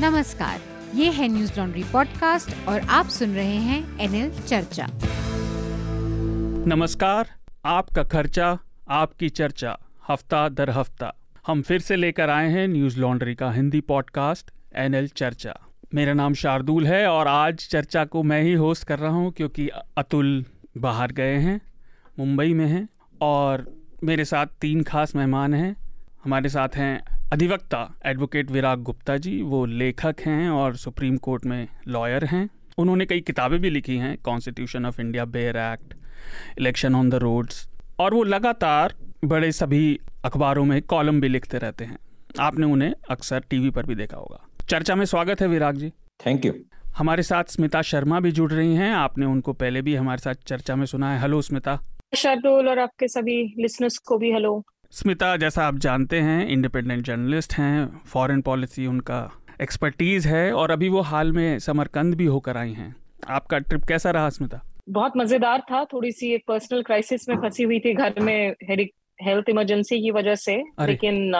नमस्कार, ये है न्यूज़ लॉन्ड्री पॉडकास्ट और आप सुन रहे हैं एनएल चर्चा। नमस्कार, आपका खर्चा, आपकी चर्चा, हफ़्ता दर हफ़्ता। हम फिर से लेकर आए हैं न्यूज़ लॉन्ड्री का हिंदी पॉडकास्ट एनएल चर्चा। मेरा नाम शार्दुल है और आज चर्चा को मैं ही होस्ट कर रहा हूँ क्योंकि अतुल बाहर गए हैं, मुंबई में हैं और मेरे साथ तीन खास मेहमान हैं। हमारे साथ हैं अधिवक्ता एडवोकेट विराग गुप्ता जी वो लेखक हैं और सुप्रीम कोर्ट में लॉयर हैं। उन्होंने कई किताबें भी लिखी हैं constitution of India bare act election on the roads और वो लगातार बड़े सभी अखबारों में कॉलम भी लिखते रहते हैं। आपने उन्हें अक्सर टीवी पर भी देखा होगा। चर्चा में स्वागत है विराग जी। थैंक यू हमारे साथ स्मिता शर्मा भी जुड़ रही हैं। आपने उनको पहले भी हमारे साथ चर्चा में सुना है। हेलो स्मिता। शार्दुल और आपके सभी लिसनर्स को भी हेलो स्मिता जैसा आप जानते हैं इंडिपेंडेंट जर्नलिस्ट हैं फॉरेन पॉलिसी उनका एक्सपर्टीज है और अभी वो हाल में समरकंद भी होकर आई हैं। आपका ट्रिप कैसा रहा स्मिता? बहुत मज़ेदार था थोड़ी सी एक पर्सनल क्राइसिस में फंसी हुई थी घर में हेल्थ इमरजेंसी की वजह से। लेकिन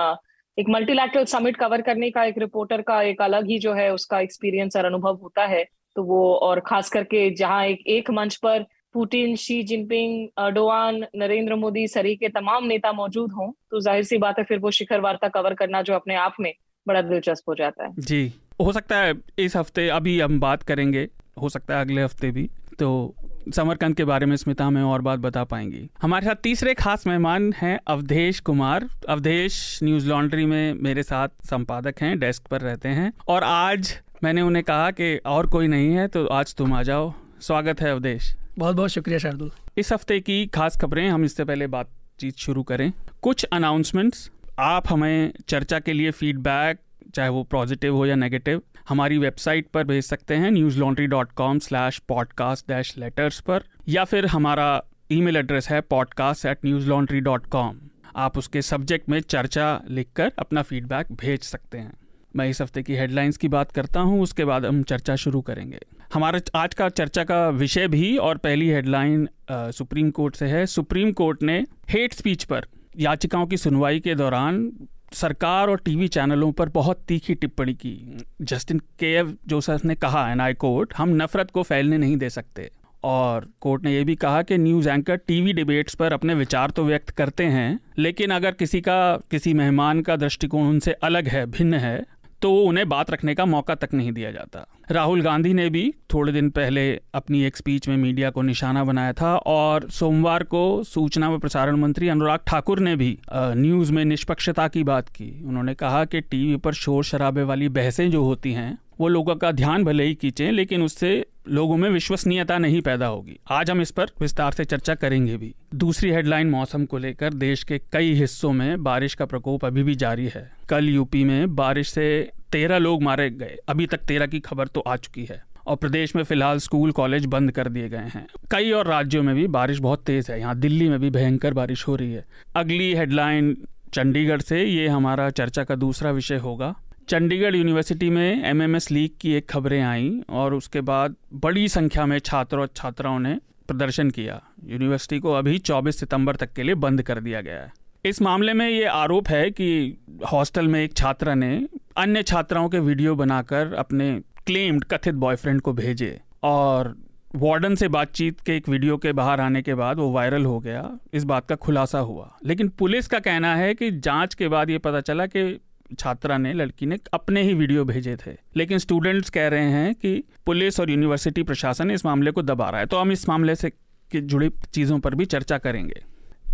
एक मल्टीलैटरल समिट कवर करने का एक रिपोर्टर का एक अलग ही जो है उसका एक्सपीरियंस और अनुभव होता है। तो वो और खास करके जहाँ एक एक मंच पर Putin Xi Jinping Erdogan Narendra Modi सरी के तमाम नेता मौजूद हों तो ज़ाहिर सी बात है फिर वो शिखर वार्ता कवर करना जो अपने आप में बड़ा दिलचस्प हो जाता है। जी, हो सकता है इस हफ़्ते, अभी हम बात करेंगे, हो सकता है अगले हफ़्ते भी तो समरकंद के बारे में स्मिता हमें और बात बता पाएँगी। हमारे साथ तीसरे खास मेहमान हैं अवधेश कुमार। अवधेश न्यूज़ लॉन्ड्री में मेरे साथ संपादक हैं, डेस्क पर रहते हैं, और आज मैंने उन्हें कहा कि और कोई नहीं है तो आज तुम आ जाओ। स्वागत है अवधेश। बहुत बहुत शुक्रिया शार्दुल। इस हफ़्ते की खास खबरें, हम इससे पहले बातचीत शुरू करें। कुछ अनाउंसमेंट्स आप हमें चर्चा के लिए फीडबैक चाहे वो पॉजिटिव हो या नेगेटिव हमारी वेबसाइट पर भेज सकते हैं Newslaundry dot com slash podcast dash letters पर, या फिर हमारा ईमेल एड्रेस है podcast at Newslaundry dot com आप उसके सब्जेक्ट में चर्चा लिखकर अपना फीडबैक भेज सकते हैं। मैं इस हफ़्ते की हेडलाइंस की बात करता हूँ, उसके बाद हम चर्चा शुरू करेंगे। हमारा आज का चर्चा का विषय भी और पहली हेडलाइन सुप्रीम कोर्ट से है। सुप्रीम कोर्ट ने हेट स्पीच पर याचिकाओं की सुनवाई के दौरान सरकार और टीवी चैनलों पर बहुत तीखी टिप्पणी की। जस्टिन के एफ़ जोसफ ने कहा, एन आई कोर्ट, हम नफरत को फैलने नहीं दे सकते। और कोर्ट ने यह भी कहा कि न्यूज़ एंकर टीवी डिबेट्स पर अपने विचार तो व्यक्त करते हैं, लेकिन अगर किसी का, किसी मेहमान का दृष्टिकोण उनसे अलग है, भिन्न है तो उन्हें बात रखने का मौका तक नहीं दिया जाता। राहुल गांधी ने भी थोड़े दिन पहले अपनी एक स्पीच में मीडिया को निशाना बनाया था और सोमवार को सूचना व प्रसारण मंत्री अनुराग ठाकुर ने भी न्यूज़ में निष्पक्षता की बात की। उन्होंने कहा कि टीवी पर शोर शराबे वाली बहसें जो होती हैं, वो लोगों का ध्यान भले ही खींचे, लेकिन उससे लोगों में विश्वसनीयता नहीं पैदा होगी। आज हम इस पर विस्तार से चर्चा करेंगे भी। दूसरी हेडलाइन मौसम को लेकर देश के कई हिस्सों में बारिश का प्रकोप अभी भी जारी है। कल यूपी में बारिश से तेरह लोग मारे गए। अभी तक तेरह की खबर तो आ चुकी है और प्रदेश में फ़िलहाल स्कूल, कॉलेज बंद कर दिए गए हैं। कई और राज्यों में भी बारिश बहुत तेज है। यहाँ दिल्ली में भी भयंकर बारिश हो रही है। अगली हेडलाइन चंडीगढ़ से ये हमारा चर्चा का दूसरा विषय होगा। चंडीगढ़ यूनिवर्सिटी में एमएमएस लीग की एक खबरें आईं और उसके बाद बड़ी संख्या में छात्रों और छात्राओं ने प्रदर्शन किया। यूनिवर्सिटी को अभी 24 सितंबर तक के लिए बंद कर दिया गया है। इस मामले में ये आरोप है कि हॉस्टल में एक छात्रा ने अन्य छात्राओं के वीडियो बनाकर अपने क्लेम्ड कथित बॉयफ्रेंड को भेजे और वार्डन से बातचीत के एक वीडियो के बाहर आने के बाद वो वायरल हो गया। इस बात का खुलासा हुआ। लेकिन पुलिस का कहना है कि जाँच के बाद ये पता चला कि छात्रा ने, लड़की ने अपने ही वीडियो भेजे थे। लेकिन स्टूडेंट्स कह रहे हैं कि पुलिस और यूनिवर्सिटी प्रशासन इस मामले को दबा रहा है। तो हम इस मामले से जुड़ी चीज़ों पर भी चर्चा करेंगे।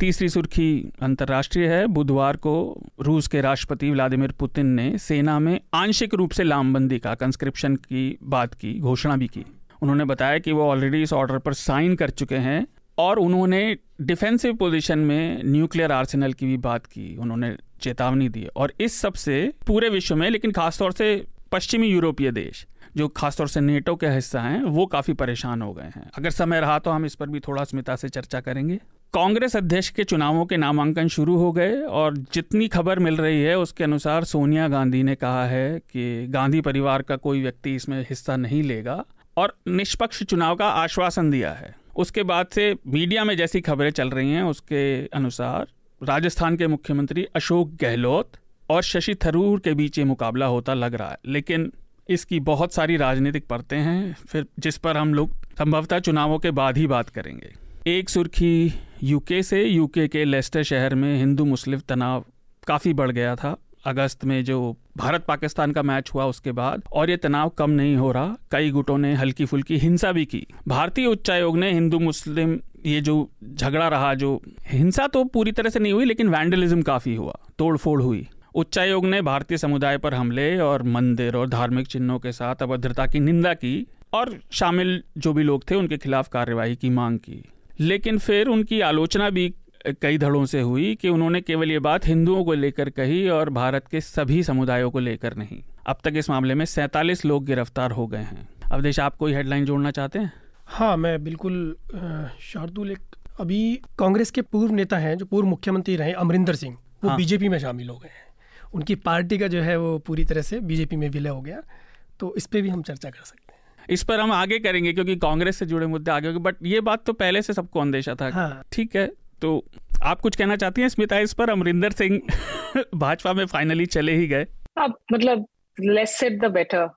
तीसरी सुर्खी अंतर्राष्ट्रीय है। बुधवार को रूस के राष्ट्रपति व्लादिमीर पुतिन ने सेना में आंशिक रूप से लामबंदी का कंस्क्रिप्शन की बात की, घोषणा भी की। उन्होंने बताया कि वो ऑलरेडी इस ऑर्डर पर साइन कर चुके हैं और उन्होंने डिफेंसिव पोजीशन में न्यूक्लियर आर्सेनल की भी बात की। उन्होंने चेतावनी दी और इस सबसे पूरे विश्व में, लेकिन खासतौर से पश्चिमी यूरोपीय देश, जो खासतौर से नेटो के हिस्सा हैं, वो काफ़ी परेशान हो गए हैं। अगर समय रहा तो हम इस पर भी थोड़ा स्मिता से चर्चा करेंगे। कांग्रेस अध्यक्ष के चुनावों के नामांकन शुरू हो गए, और जितनी खबर मिल रही है, उसके अनुसार सोनिया गांधी ने कहा है कि गांधी परिवार का कोई व्यक्ति इसमें हिस्सा नहीं लेगा, और निष्पक्ष चुनाव का आश्वासन दिया है। उसके बाद से मीडिया में जैसी खबरें चल रही हैं, उसके अनुसार राजस्थान के मुख्यमंत्री अशोक गहलोत और शशि थरूर के बीच ये मुकाबला होता लग रहा है। लेकिन इसकी बहुत सारी राजनीतिक परतें हैं, फिर जिस पर हम लोग संभवतः चुनावों के बाद ही बात करेंगे। एक सुर्खी यूके से, यूके के लेस्टर शहर में हिंदू मुस्लिम तनाव काफ़ी बढ़ गया था। अगस्त में जो भारत पाकिस्तान का मैच हुआ उसके बाद, और ये तनाव कम नहीं हो रहा, कई गुटों ने हल्की फुल्की हिंसा भी की। भारतीय उच्चायोग ने हिंदू मुस्लिम ये जो झगड़ा रहा, जो हिंसा तो पूरी तरह से नहीं हुई, लेकिन वैंडलिज्म काफ़ी हुआ, तोड़फोड़ हुई। उच्चायोग ने भारतीय समुदाय पर हमले और मंदिर और धार्मिक चिन्हों के साथ अभद्रता की निंदा की, और शामिल जो भी लोग थे उनके खिलाफ कार्यवाही की मांग की। लेकिन फिर उनकी आलोचना भी कई धड़ों से हुई कि उन्होंने केवल ये बात हिंदुओं को लेकर कही और भारत के सभी समुदायों को लेकर नहीं। अब तक इस मामले में सैंतालीस लोग गिरफ़्तार हो गए हैं। अवदेश आप कोई हेडलाइन जोड़ना चाहते हैं? हाँ मैं बिल्कुल शार्दुल एक अभी कांग्रेस के पूर्व नेता हैं जो पूर्व मुख्यमंत्री रहे अमरिंदर सिंह। वो हाँ। बीजेपी में शामिल हो गए हैं। उनकी पार्टी का जो है वो पूरी तरह से बीजेपी में विलय हो गया। तो इस पर भी हम चर्चा कर सकते हैं। इस पर हम आगे करेंगे क्योंकि कांग्रेस से जुड़े मुद्दे आगे होंगे बट ये बात तो पहले से सबको अंदेशा था। ठीक हाँ। ठीक है तो आप कुछ कहना चाहती हैं स्मिता इस पर? अमरिंदर सिंह भाजपा में फाइनली चले ही गए। अब मतलब लेस सेट द बेटर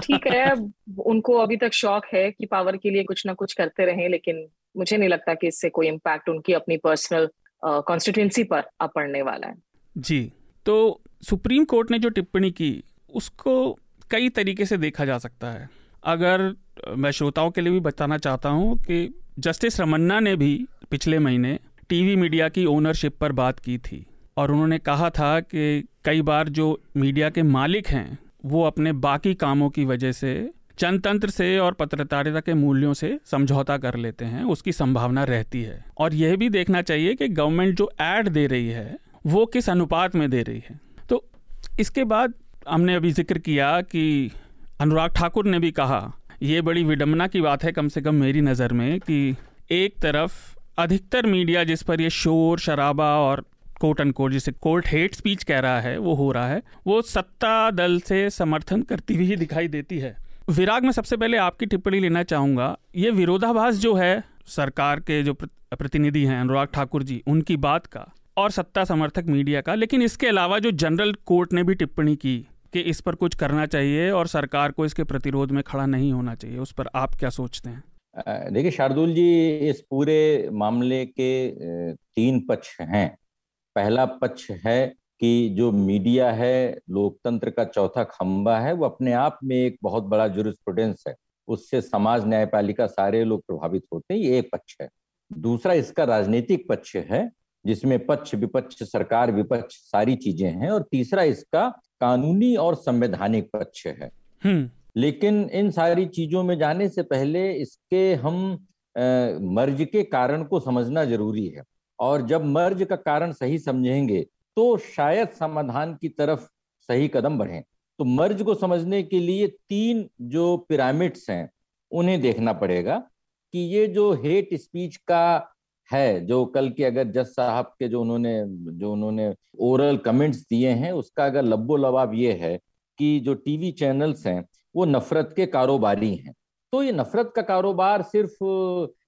ठीक है उनको अभी तक शौक है कि पावर के लिए कुछ ना कुछ करते रहे लेकिन मुझे नहीं लगता कि इससे कोई इम्पैक्ट उनकी अपनी पर्सनल कॉन्स्टिट्यूंसी पर अब पड़ने वाला है। जी तो सुप्रीम कोर्ट ने जो टिप्पणी की उसको कई तरीके से देखा जा सकता है। अगर मैं श्रोताओं के लिए भी बताना चाहता हूँ कि जस्टिस रमन्ना ने भी पिछले महीने टीवी मीडिया की ओनरशिप पर बात की थी और उन्होंने कहा था कि कई बार जो मीडिया के मालिक हैं, वो अपने बाकी कामों की वजह से जनतंत्र से और पत्रकारिता के मूल्यों से समझौता कर लेते हैं, उसकी संभावना रहती है। और यह भी देखना चाहिए कि गवर्नमेंट जो एड दे रही है, वो किस अनुपात में दे रही है। तो इसके बाद हमने अभी ज़िक्र किया कि अनुराग ठाकुर ने भी कहा, ये बड़ी विडम्बना की बात है कम से कम मेरी नज़र में कि एक तरफ़ अधिकतर मीडिया जिस पर ये शोर, शराबा और कोर्ट एंड कोर्ट जिसे कोर्ट हेट स्पीच कह रहा है, वो हो रहा है, वो सत्ता दल से समर्थन करती हुई दिखाई देती है। विराग, में सबसे पहले आपकी टिप्पणी लेना चाहूँगा। ये विरोधाभास जो है, सरकार के जो प्रतिनिधि हैं अनुराग ठाकुर जी, उनकी बात का और सत्ता समर्थक मीडिया का, लेकिन इसके अलावा जो जनरल कोर्ट ने भी टिप्पणी की कि इस पर कुछ करना चाहिए और सरकार को इसके प्रतिरोध में खड़ा नहीं होना चाहिए, उस पर आप क्या सोचते हैं? देखिए, शार्दुल जी, इस पूरे मामले के तीन पक्ष हैं। पहला पक्ष है कि जो मीडिया है, लोकतंत्र का चौथा खंबा है, वो अपने आप में एक बहुत बड़ा जुरिस्प्रूडेंस है। उससे समाज, न्यायपालिका सारे लोग प्रभावित होते हैं, ये एक पक्ष है। दूसरा इसका राजनीतिक पक्ष है, जिसमें पक्ष विपक्ष, सरकार विपक्ष, सारी चीज़ें हैं, और तीसरा इसका कानूनी और संवैधानिक पक्ष है। हम्म। लेकिन इन सारी चीज़ों में जाने से पहले इसके हम मर्ज के कारण को समझना ज़रूरी है। और जब मर्ज का कारण सही समझेंगे तो शायद समाधान की तरफ़ सही कदम बढ़े। तो मर्ज को समझने के लिए तीन जो पिरामिड्स हैं, उन्हें देखना पड़ेगा कि ये जो हेट स्पीच का है, जो कल के अगर जज साहब के जो उन्होंने जो उन्होंने ओरल कमेंट्स दिए हैं, उसका अगर लब्बो लबाब ये है कि जो टीवी चैनल्स हैं वो नफरत के कारोबारी हैं। तो ये नफरत का कारोबार सिर्फ़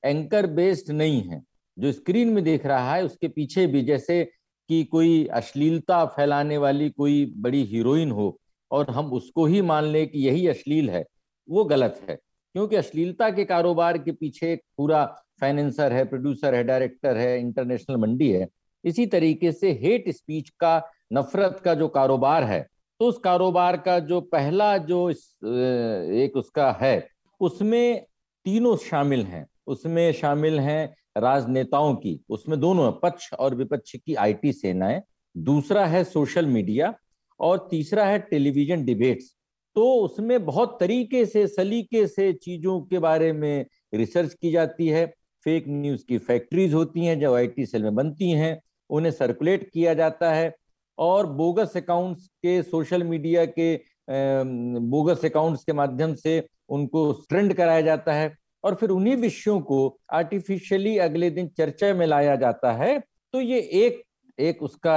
एंकर बेस्ड नहीं है। जो स्क्रीन में देख रहा है, उसके पीछे भी जैसे कि कोई अश्लीलता फैलाने वाली कोई बड़ी हीरोइन हो, और हम उसको ही मान लें कि यही अश्लील है, वो गलत है। क्योंकि अश्लीलता के कारोबार के पीछे एक पूरा फाइनेंसर है प्रोड्यूसर है डायरेक्टर है इंटरनेशनल मंडी है। इसी तरीके से हेट स्पीच का, नफरत का जो कारोबार है तो उस कारोबार का जो पहला जो एक उसका है, उसमें तीनों शामिल हैं। उसमें शामिल हैं राजनेताओं की, उसमें दोनों पक्ष और विपक्ष की आईटी सेनाएँ। दूसरा है सोशल मीडिया और तीसरा है टेलीविज़न डिबेट्स। तो उसमें बहुत तरीके से, सलीके से चीज़ों के बारे में रिसर्च की जाती है। फेक न्यूज़ की फैक्ट्रीज होती हैं जो आईटी सेल में बनती हैं, उन्हें सर्कुलेट किया जाता है। और बोगस अकाउंट्स के सोशल मीडिया के बोगस अकाउंट्स के माध्यम से उनको ट्रेंड कराया जाता है। और फिर उन्हीं विषयों को आर्टिफिशियली अगले दिन चर्चा में लाया जाता है। तो ये एक एक उसका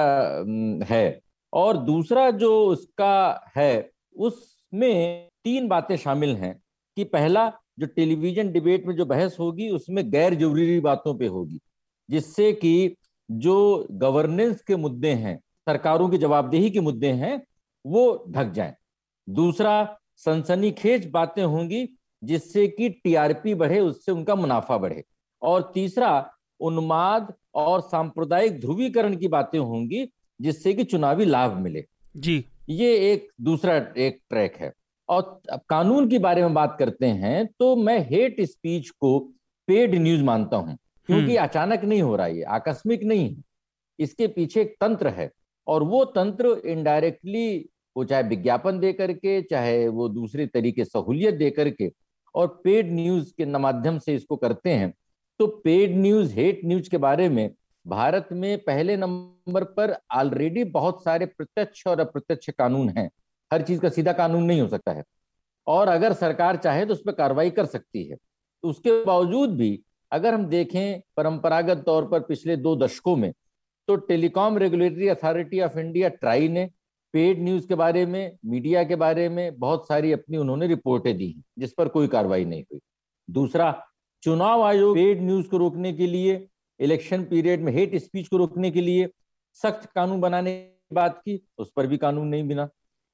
है। और दूसरा जो उसका है, उसमें तीन बातें शामिल हैं कि पहला, जो टेलीविज़न डिबेट में जो बहस होगी, उसमें गैर ज़रूरी बातों पे होगी, जिससे कि जो गवर्नेंस के मुद्दे हैं सरकारों की जवाबदेही के मुद्दे हैं वो ढक जाएँ। दूसरा सनसनीखेज बातें होंगी जिससे कि टीआरपी बढ़े उससे उनका मुनाफा बढ़े। और तीसरा उन्माद और सांप्रदायिक ध्रुवीकरण की बातें होंगी जिससे कि चुनावी लाभ मिले। जी। ये एक दूसरा एक ट्रैक है। और कानून के बारे में बात करते हैं तो मैं हेट स्पीच को पेड न्यूज़ मानता हूँ क्योंकि हम्म। अचानक नहीं हो रहा है आकस्मिक नहीं है। इसके पीछे एक तंत्र है और वो तंत्र इनडायरेक्टली वो चाहे विज्ञापन दे करके, चाहे वो दूसरे तरीके सहूलियत दे करके, और पेड न्यूज़ के माध्यम से इसको करते हैं तो पेड न्यूज़ हेट न्यूज़ के बारे में भारत में पहले नंबर पर ऑलरेडी बहुत सारे प्रत्यक्ष और अप्रत्यक्ष कानून हैं। हर चीज़ का सीधा कानून नहीं हो सकता है। और अगर सरकार चाहे तो उस पर कार्रवाई कर सकती है। उसके बावजूद भी अगर हम देखें परंपरागत तौर पर पिछले दो दशकों में तो telecom regulatory authority of India, TRAI ने पेड न्यूज़ के बारे में, मीडिया के बारे में बहुत सारी अपनी उन्होंने रिपोर्टें दी जिस पर कोई कार्रवाई नहीं हुई। दूसरा, चुनाव आयोग पेड न्यूज़ को रोकने के लिए, इलेक्शन पीरियड में हेट स्पीच को रोकने के लिए सख्त कानून बनाने की बात की, उस पर भी कानून नहीं बना।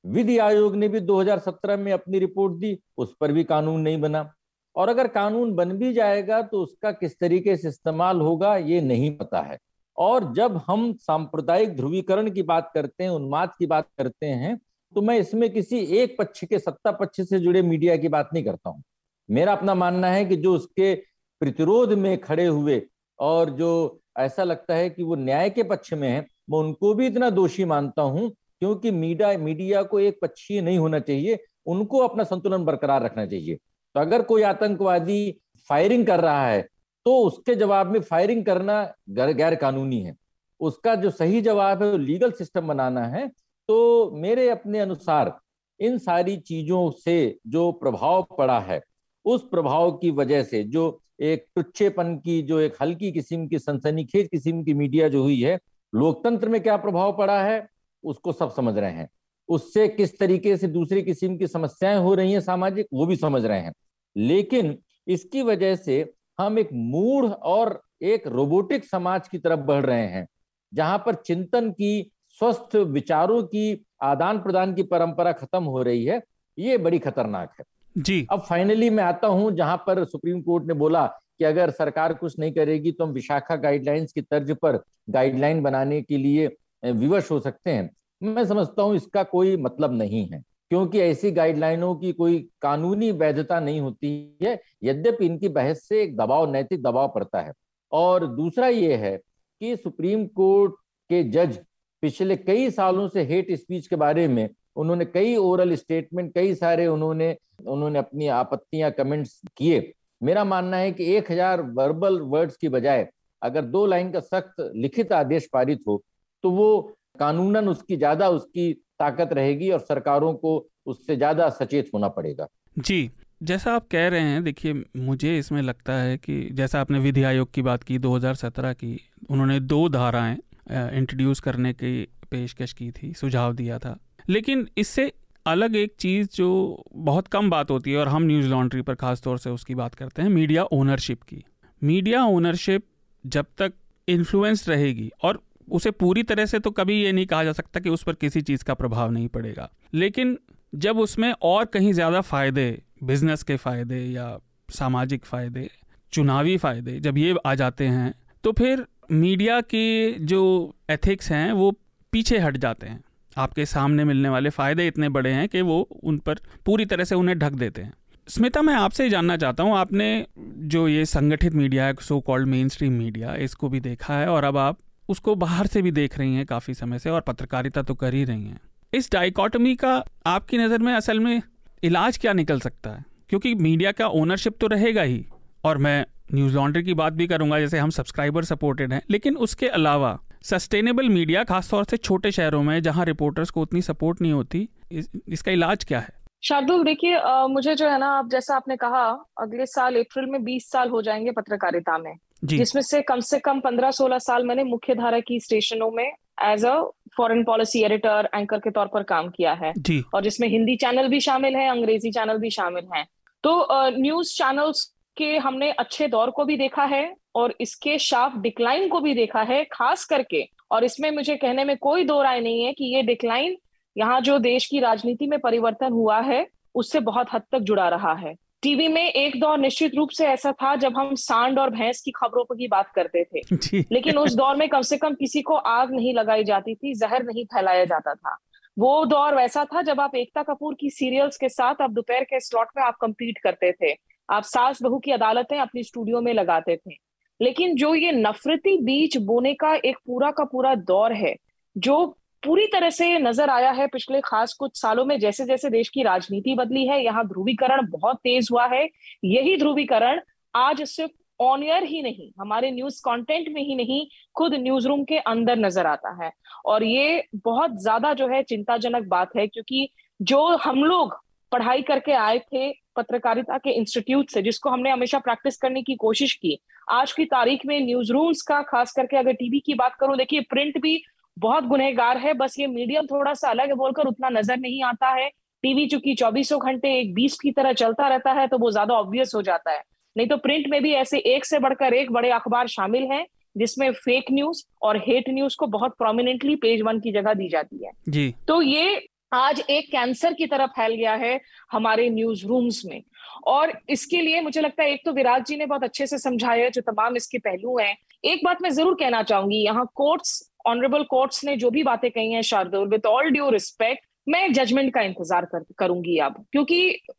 विधि आयोग ने भी 2017 में अपनी रिपोर्ट दी, उस पर भी कानून नहीं बना। और अगर कानून बन भी जाएगा तो उसका किस तरीके से इस्तेमाल होगा, ये नहीं पता है। और जब हम सांप्रदायिक ध्रुवीकरण की बात करते हैं, उन्माद की बात करते हैं तो मैं इसमें किसी एक पक्ष के सत्ता पक्ष से जुड़े मीडिया की बात नहीं करता हूँ। मेरा अपना मानना है कि जो उसके प्रतिरोध में खड़े हुए और जो ऐसा लगता है कि वो न्याय के पक्ष में है, मैं उनको भी इतना दोषी मानता हूँ, क्योंकि मीडिया मीडिया को एक पक्षीय नहीं होना चाहिए, उनको अपना संतुलन बरकरार रखना चाहिए। तो अगर कोई आतंकवादी फायरिंग कर रहा है तो उसके जवाब में फायरिंग करना गैर कानूनी है। उसका जो सही जवाब है वो लीगल सिस्टम बनाना है। तो मेरे अपने अनुसार इन सारी चीज़ों से जो प्रभाव पड़ा है, उस प्रभाव की वजह से जो एक टुच्छेपन की, जो एक हल्की किस्म की, सनसनीखेज किस्म की मीडिया जो हुई है, लोकतंत्र में क्या प्रभाव पड़ा है, उसको सब समझ रहे हैं। उससे किस तरीके से दूसरी किस्म की समस्याएँ हो रही हैं सामाजिक, वो भी समझ रहे हैं। लेकिन इसकी वजह से हम एक मूढ़ और एक रोबोटिक समाज की तरफ़ बढ़ रहे हैं जहाँ पर चिंतन की स्वस्थ विचारों की आदान प्रदान की परंपरा खत्म हो रही है ये बड़ी खतरनाक है। जी। अब फाइनली मैं आता हूँ जहाँ पर सुप्रीम कोर्ट ने बोला कि अगर सरकार कुछ नहीं करेगी तो हम विशाखा गाइडलाइंस की तर्ज पर गाइडलाइन बनाने के लिए विवश हो सकते हैं। मैं समझता हूँ इसका कोई मतलब नहीं है। क्योंकि ऐसी गाइडलाइनों की कोई कानूनी वैधता नहीं होती है, यद्यपि इनकी बहस से एक दबाव, नैतिक दबाव पड़ता है। और दूसरा ये है कि सुप्रीम कोर्ट के जज पिछले कई सालों से हेट स्पीच के बारे में उन्होंने कई ओरल स्टेटमेंट कई सारे उन्होंने उन्होंने अपनी आपत्तियाँ कमेंट्स किए। मेरा मानना है कि एक हज़ार वर्बल वर्ड्स की बजाय अगर दो लाइन का सख्त, लिखित आदेश पारित हो तो वो कानूनन उसकी, ज़्यादा उसकी ताकत रहेगी और सरकारों को उससे ज़्यादा सचेत होना पड़ेगा। जी, जैसा आप कह रहे हैं, देखिए, मुझे इसमें लगता है कि जैसा आपने विधि आयोग की बात की 2017 की, उन्होंने दो धाराएँ इंट्रोड्यूस करने की पेशकश की थी, सुझाव दिया था। लेकिन इससे अलग एक चीज़ जो बहुत कम बात होती है, और हम न्यूज़ लॉन्ड्री पर ख़ास तौर से उसकी बात करते हैं, मीडिया ओनरशिप की। मीडिया ओनरशिप जब तक इन्फ्लुएंस रहेगी, और उसे पूरी तरह से तो कभी ये नहीं कहा जा सकता कि उस पर किसी चीज़ का प्रभाव नहीं पड़ेगा। लेकिन जब उसमें और कहीं ज़्यादा फ़ायदे, बिज़नेस के फ़ायदे या सामाजिक फ़ायदे, चुनावी फ़ायदे जब ये आ जाते हैं तो फिर मीडिया के जो एथिक्स हैं, वो पीछे हट जाते हैं। आपके सामने मिलने वाले फ़ायदे इतने बड़े हैं कि वो उन पर पूरी तरह से उन्हें ढक देते हैं। स्मिता, मैं आपसे जानना चाहता हूँ, आपने जो ये संगठित मीडिया है so called mainstream media इसको भी देखा है और अब आप उसको बाहर से भी देख रही हैं काफ़ी समय से और पत्रकारिता तो कर ही रही हैं। इस डाइकॉटमी का आपकी नज़र में असल में इलाज क्या निकल सकता है? क्योंकि मीडिया का ओनरशिप तो रहेगा ही। और मैं न्यूज़ लॉन्ड्री की बात भी करूँगा जैसे हम सब्सक्राइबर सपोर्टेड हैं। लेकिन उसके अलावा सस्टेनेबल मीडिया खासतौर से छोटे शहरों में जहाँ रिपोर्टर्स को उतनी सपोर्ट नहीं होती इस, इसका इलाज क्या है? शार्दुल देखिए मुझे जो है ना आप जैसा आपने कहा अगले साल अप्रैल में 20 साल हो जाएँगे पत्रकारिता में। जिसमें से कम से कम 15-16 साल मैंने मुख्य धारा की स्टेशनों में as a foreign policy editor anchor के तौर पर काम किया है। जी. और जिसमें हिंदी चैनल भी शामिल है अंग्रेज़ी चैनल भी शामिल है। तो न्यूज़ चैनल्स के हमने अच्छे दौर को भी देखा है और इसके शार्प डिक्लाइन को भी देखा है खास करके और इसमें मुझे कहने में कोई दो राय नहीं है कि ये डिक्लाइन यहाँ जो देश की राजनीति में परिवर्तन हुआ है उससे बहुत हद तक जुड़ा रहा है। टीवी में एक दौर निश्चित रूप से ऐसा था जब हम सांड और भैंस की खबरों पर की बात करते थे। लेकिन उस दौर में कम से कम किसी को आग नहीं लगाई जाती थी जहर नहीं फैलाया जाता था। वो दौर वैसा था जब आप एकता कपूर की सीरियल्स के साथ आप दोपहर के स्लॉट में आप कंपीट करते थे। आप सास बहू की अदालतें अपनी स्टूडियो में लगाते थे। लेकिन जो ये नफरती बीच बोने का एक पूरा का पूरा दौर है जो पूरी तरह से नज़र आया है पिछले खास कुछ सालों में जैसे जैसे देश की राजनीति बदली है, यहाँ ध्रुवीकरण बहुत तेज हुआ है। यही ध्रुवीकरण आज सिर्फ़ ऑन एयर ही नहीं, हमारे न्यूज़ कंटेंट में ही नहीं, खुद न्यूज़ रूम के अंदर नज़र आता है। और ये बहुत ज़्यादा जो है चिंताजनक बात है, क्योंकि जो हम लोग पढ़ाई करके आए थे पत्रकारिता के इंस्टीट्यूट से, जिसको हमने हमेशा प्रैक्टिस करने की कोशिश की, आज की तारीख में न्यूज़ रूम्स का, खास करके अगर टीवी की बात करूँ, देखिए प्रिंट भी बहुत गुनहगार है बस ये मीडियम थोड़ा सा अलग है बोलकर उतना नज़र नहीं आता है। टीवी चूँकि चौबीसों घंटे एक बीस की तरह चलता रहता है तो वो ज़्यादा ऑब्वियस हो जाता है। नहीं तो प्रिंट में भी ऐसे एक से बढ़कर एक बड़े अखबार शामिल हैं जिसमें फेक न्यूज़ और हेट न्यूज़ को बहुत प्रोमिनेंटली पेज वन की जगह दी जाती है। जी। तो ये आज एक कैंसर की तरह फैल गया है हमारे न्यूज़ रूम्स में। और इसके लिए मुझे लगता है एक तो विराज जी ने बहुत अच्छे से समझाया जो तमाम इसके पहलू हैं। एक बात मैं ज़रूर कहना चाहूँगी यहाँ कोर्ट्स ऑनरेबल कोर्ट्स ने जो भी बातें कही हैं Shardul with all due respect मैं जजमेंट का इंतज़ार कर, करूँगी अब। क्योंकि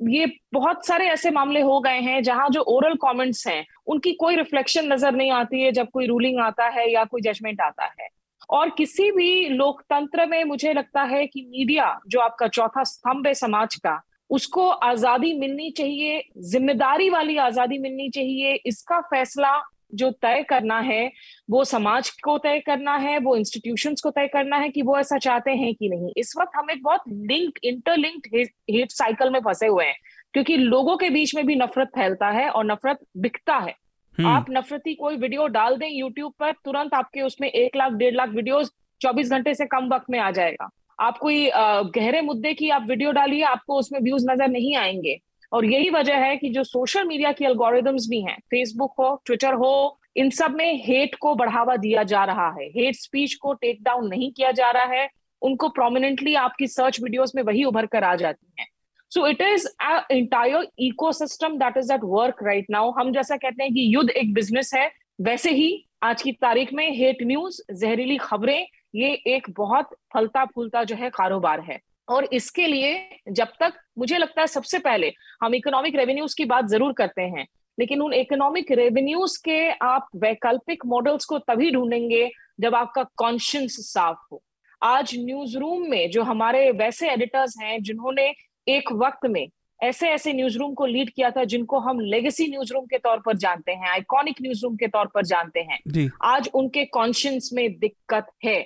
ये बहुत सारे ऐसे मामले हो गए हैं जहाँ जो ओरल कमेंट्स हैं उनकी कोई रिफ्लेक्शन नज़र नहीं आती है जब कोई रूलिंग आता है या कोई जजमेंट आता है। और किसी भी लोकतंत्र में मुझे लगता है कि मीडिया जो आपका चौथा स्तंभ है समाज का उसको आज़ादी मिलनी चाहिए ज़िम्मेदारी वाली आज़ादी मिलनी चाहिए इसका फैसला जो तय करना है वो समाज को तय करना है वो इंस्टीट्यूशंस को तय करना है कि वो ऐसा चाहते हैं कि नहीं। इस वक्त हम एक बहुत लिंक इंटरलिंक्ड हेट साइकिल में फंसे हुए हैं क्योंकि लोगों के बीच में भी नफरत फैलता है और नफरत बिकता है। हम्म। आप नफरती कोई वीडियो डाल दें यूट्यूब पर तुरंत आपके उसमें एक लाख डेढ़ लाख वीडियोस 24 घंटे से कम वक्त में आ जाएगा। आप कोई गहरे मुद्दे की आप वीडियो डालिए आपको उसमें व्यूज़ नज़र नहीं आएँगे। और यही वजह है कि जो सोशल मीडिया की अल्गोरिदम्स भी हैं फेसबुक हो ट्विटर हो, इन सब में हेट को बढ़ावा दिया जा रहा है। हेट स्पीच को टेक डाउन नहीं किया जा रहा है, उनको प्रोमिनेंटली आपकी सर्च वीडियोस में वही उभर कर आ जाती हैं। So it is entire ecosystem that is at work right now हम जैसा कहते हैं कि युद्ध एक बिज़नेस है, वैसे ही आज की तारीख में हेट न्यूज़ जहरीली खबरें, ये एक बहुत फलता फूलता जो है कारोबार है। और इसके लिए जब तक मुझे लगता है सबसे पहले हम इकोनॉमिक रेवेन्यूज की बात ज़रूर करते हैं लेकिन उन इकोनॉमिक रेवेन्यूज के आप वैकल्पिक मॉडल्स को तभी ढूंढेंगे जब आपका कॉन्शियंस साफ़ हो। आज न्यूज़ रूम में जो हमारे वैसे एडिटर्स हैं जिन्होंने एक वक्त में ऐसे ऐसे न्यूज़ रूम को लीड किया था जिनको हम लेगेसी न्यूज़ रूम के तौर पर जानते हैं आइकॉनिक न्यूज़ रूम के तौर पर जानते हैं आज उनके कॉन्शियंस में दिक्कत है।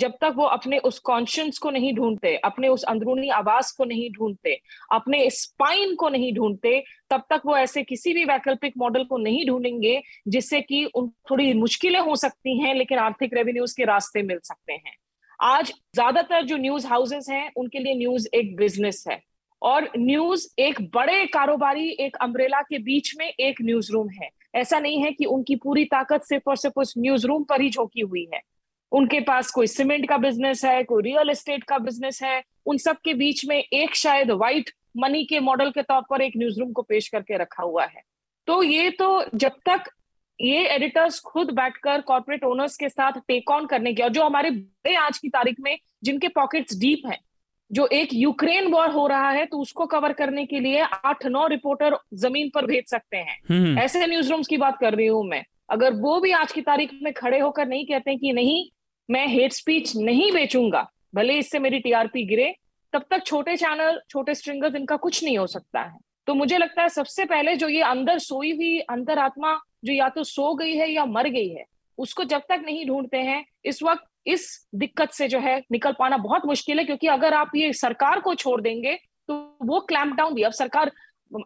जब तक वो अपने उस कॉन्शियंस को नहीं ढूंढते, अपने उस अंदरूनी आवाज़ को नहीं ढूंढते, अपने स्पाइन को नहीं ढूंढते, तब तक वो ऐसे किसी भी वैकल्पिक मॉडल को नहीं ढूंढेंगे जिससे कि उन थोड़ी मुश्किलें हो सकती हैं, लेकिन आर्थिक रेवेन्यूज के रास्ते मिल सकते हैं। आज ज़्यादातर जो न्यूज़ हाउसेस हैं, उनके लिए न्यूज़ एक बिज़नेस है। और न्यूज़ एक बड़े कारोबारी, एक अम्ब्रेला के बीच में एक न्यूज़ रूम है। ऐसा नहीं है कि उनकी पूरी ताकत सिर्फ़ और सिर्फ़ उस न्यूज़ रूम पर ही झोंकी हुई है। उनके पास कोई सीमेंट का बिज़नेस है कोई रियल एस्टेट का बिज़नेस है उन सब के बीच में एक शायद व्हाइट मनी के मॉडल के तौर पर एक न्यूज़ रूम को पेश करके रखा हुआ है। तो ये तो जब तक ये एडिटर्स खुद बैठकर कॉर्पोरेट ओनर्स के साथ टेक ऑन करने के और जो हमारे बड़े आज की तारीख में जिनके पॉकेट्स डीप हैं जो एक यूक्रेन वॉर हो रहा है तो उसको कवर करने के लिए आठ नौ रिपोर्टर ज़मीन पर भेज सकते हैं। हम्म। ऐसे न्यूज़ रूम्स की बात कर रही हूँ मैं। अगर वो भी आज की तारीख में खड़े होकर नहीं कहते कि नहीं मैं हेट स्पीच नहीं बेचूँगा, भले इससे मेरी टीआरपी गिरे, तब तक छोटे चैनल छोटे स्ट्रिंगर्स इनका कुछ नहीं हो सकता है। तो मुझे लगता है सबसे पहले जो ये अंदर सोई हुई अंतर आत्मा जो या तो सो गई है या मर गई है, उसको जब तक नहीं ढूंढते हैं, इस वक्त इस दिक्कत से जो है निकल पाना बहुत मुश्किल है, क्योंकि अगर आप ये सरकार को छोड़ देंगे तो वो क्लैम्प डाउन भी अब सरकार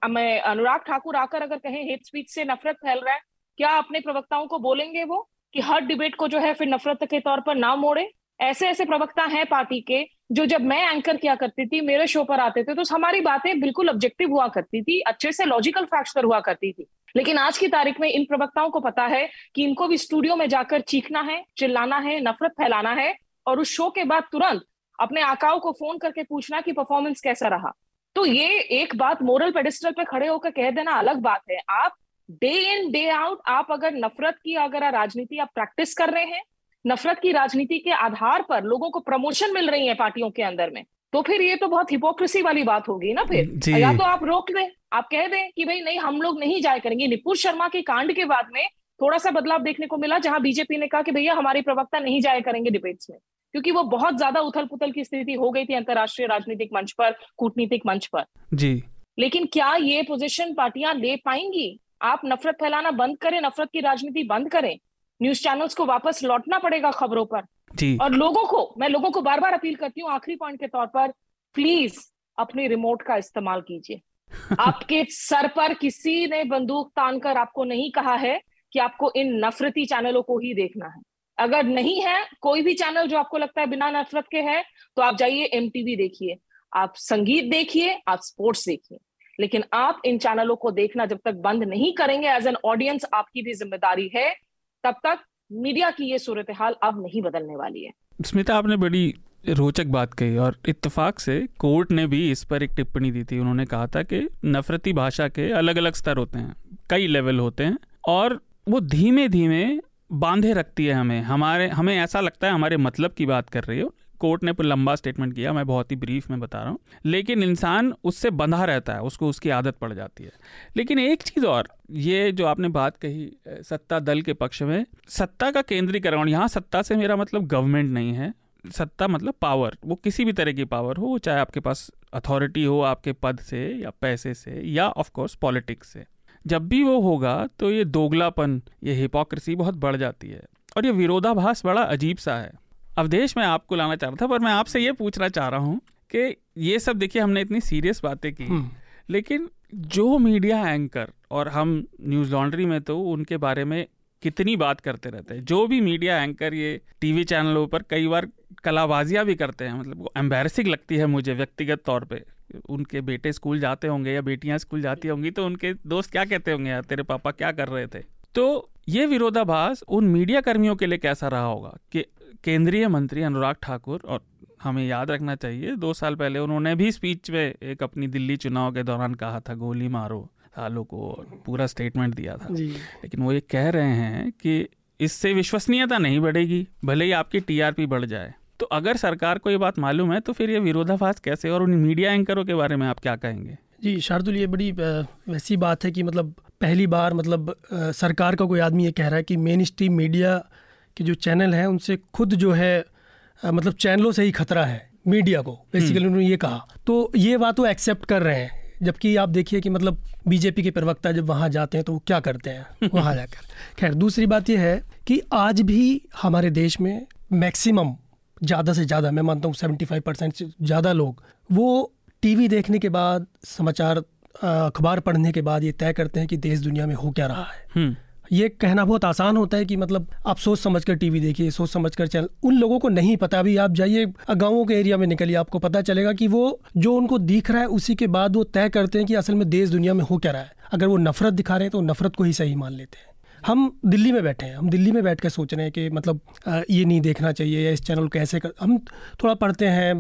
मैं अनुराग ठाकुर आकर अगर कहें हेट स्पीच से नफरत फैल रहा है, क्या अपने प्रवक्ताओं को बोलेंगे वो? कि हर डिबेट को जो है फिर नफरत के तौर पर ना मोड़े। ऐसे ऐसे प्रवक्ता हैं पार्टी के जो जब मैं एंकर किया करती थी, मेरे शो पर आते थे तो हमारी बातें बिल्कुल ऑब्जेक्टिव हुआ करती थी, अच्छे से लॉजिकल फैक्ट्स पर हुआ करती थी। लेकिन आज की तारीख में इन प्रवक्ताओं को पता है कि इनको भी स्टूडियो में जाकर चीखना है, चिल्लाना है, नफरत फैलाना है और उस शो के बाद तुरंत अपने आकाओं को फ़ोन करके पूछना कि परफॉर्मेंस कैसा रहा। तो ये एक बात मोरल पेडिस्टल पे खड़े होकर कह देना अलग बात है। आप डे इन डे आउट आप अगर नफरत की अगर राजनीति आप प्रैक्टिस कर रहे हैं नफरत की राजनीति के आधार पर लोगों को प्रमोशन मिल रही है पार्टियों के अंदर में तो फिर ये तो बहुत हिपोक्रेसी वाली बात होगी ना फिर? या तो आप रोक दें आप कह दें कि भाई नहीं हम लोग नहीं जाया करेंगे। निपुर शर्मा के कांड के बाद में थोड़ा सा बदलाव देखने को मिला जहाँ बीजेपी ने कहा कि भैया हमारे प्रवक्ता नहीं जाया करेंगे डिबेट्स में क्योंकि वो बहुत ज़्यादा उथल पुथल की स्थिति हो गई थी अंतर्राष्ट्रीय राजनीतिक मंच पर कूटनीतिक मंच पर। जी। लेकिन क्या ये पोजीशन पार्टियाँ ले पाएँगी? आप नफरत फैलाना बंद करें नफरत की राजनीति बंद करें न्यूज़ चैनल्स को वापस लौटना पड़ेगा खबरों पर। जी। और लोगों को मैं लोगों को बार बार अपील करती हूँ आखिरी पॉइंट के तौर पर प्लीज़ अपने रिमोट का इस्तेमाल कीजिए। आपके सर पर किसी ने बंदूक तान कर आपको नहीं कहा है कि आपको इन नफरती चैनलों को ही देखना है। अगर नहीं है कोई भी चैनल जो आपको लगता है बिना नफरत के है तो आप जाइए एम देखिए। आप संगीत देखिए आप स्पोर्ट्स देखिए। लेकिन आप इन चैनलों को देखना जब तक बंद नहीं करेंगे एज एन ऑडियंस आपकी भी ज़िम्मेदारी है, तब तक मीडिया की ये सूरत हाल अब नहीं बदलने वाली है। स्मिता, आपने बड़ी रोचक बात कही और इत्तेफाक से कोर्ट ने भी इस पर एक टिप्पणी दी थी। उन्होंने कहा था कि नफरती भाषा के अलग अलग स्तर होते हैं, कई लेवल होते हैं और वो धीमे धीमे बांधे रखती है हमें। हमारे, हमें ऐसा लगता है हमारे मतलब की बात कर रही हो कोर्ट ने लंबा स्टेटमेंट किया, मैं बहुत ही ब्रीफ में बता रहा हूँ। लेकिन इंसान उससे बंधा रहता है, उसको उसकी आदत पड़ जाती है। लेकिन एक चीज़ और, ये जो आपने बात कही सत्ता दल के पक्ष में, सत्ता का केंद्रीकरण, यहाँ सत्ता से मेरा मतलब गवर्नमेंट नहीं है। सत्ता मतलब पावर वो किसी भी तरह की पावर हो, चाहे आपके पास अथॉरिटी हो आपके पद से, या पैसे से, या ऑफ़ कोर्स पॉलिटिक्स से। जब भी वो होगा तो ये दोगलापन, ये हिपोक्रेसी बहुत बढ़ जाती है। और ये विरोधाभास बड़ा अजीब सा है। अब मैं आपको लाना चाह रहा था पर मैं आपसे ये पूछना चाह रहा हूँ कि ये सब देखिए हमने इतनी सीरियस बातें की हम्म। लेकिन जो मीडिया एंकर और हम न्यूज़ लॉन्ड्री में तो उनके बारे में कितनी बात करते रहते हैं। जो भी मीडिया एंकर ये टीवी चैनलों पर कई बार कलाबाजियाँ भी करते हैं मतलब एम्बेरसिंग लगती है मुझे व्यक्तिगत तौर पे। उनके बेटे स्कूल जाते होंगे या बेटियाँ स्कूल जाती होंगी तो उनके दोस्त क्या कहते होंगे यार तेरे पापा क्या कर रहे थे? तो ये विरोधाभास उन मीडिया कर्मियों के लिए कैसा रहा होगा? कि केंद्रीय मंत्री अनुराग ठाकुर और हमें याद रखना चाहिए दो साल पहले उन्होंने भी स्पीच में एक अपनी दिल्ली चुनाव के दौरान कहा था गोली मारो सालों को पूरा स्टेटमेंट दिया था। लेकिन वो ये कह रहे हैं कि इससे विश्वसनीयता नहीं बढ़ेगी भले ही आपकी टीआरपी बढ़ जाए। तो अगर सरकार को ये बात मालूम है तो फिर ये विरोधाभास कैसे और उन मीडिया एंकरों के बारे में आप क्या कहेंगे? जी शार्दुल ये बड़ी वैसी बात है कि मतलब पहली बार मतलब सरकार का कोई आदमी ये कह रहा है कि मेन स्ट्रीम मीडिया के जो चैनल हैं उनसे खुद जो है मतलब चैनलों से ही खतरा है मीडिया को बेसिकली हम्म। उन्होंने ये कहा। तो ये बात वो एक्सेप्ट कर रहे हैं जबकि आप देखिए कि मतलब बीजेपी के प्रवक्ता जब वहाँ जाते हैं तो वो क्या करते हैं? वहाँ जाकर। खैर दूसरी बात यह है कि आज भी हमारे देश में मैक्सिमम ज़्यादा से ज़्यादा मैं मानता हूँ सेवेंटी फाइव परसेंट से ज़्यादा लोग वो टीवी देखने के बाद समाचार अखबार पढ़ने के बाद ये तय करते हैं कि देश दुनिया में हो क्या रहा है। हम्म। ये कहना बहुत आसान होता है कि मतलब आप सोच समझ कर टीवी देखिए सोच समझ कर चैनल। उन लोगों को नहीं पता अभी आप जाइए गाँवों के एरिया में निकलिए आपको पता चलेगा कि वो जो उनको दिख रहा है उसी के बाद वो तय करते हैं कि असल में देश दुनिया में हो क्या रहा है। अगर वो नफरत दिखा रहे हैं तो नफरत को ही सही मान लेते हैं। हम दिल्ली में बैठे हैं हम दिल्ली में बैठ कर सोच रहे हैं कि मतलब ये नहीं देखना चाहिए या इस चैनल कैसे कर हम थोड़ा पढ़ते हैं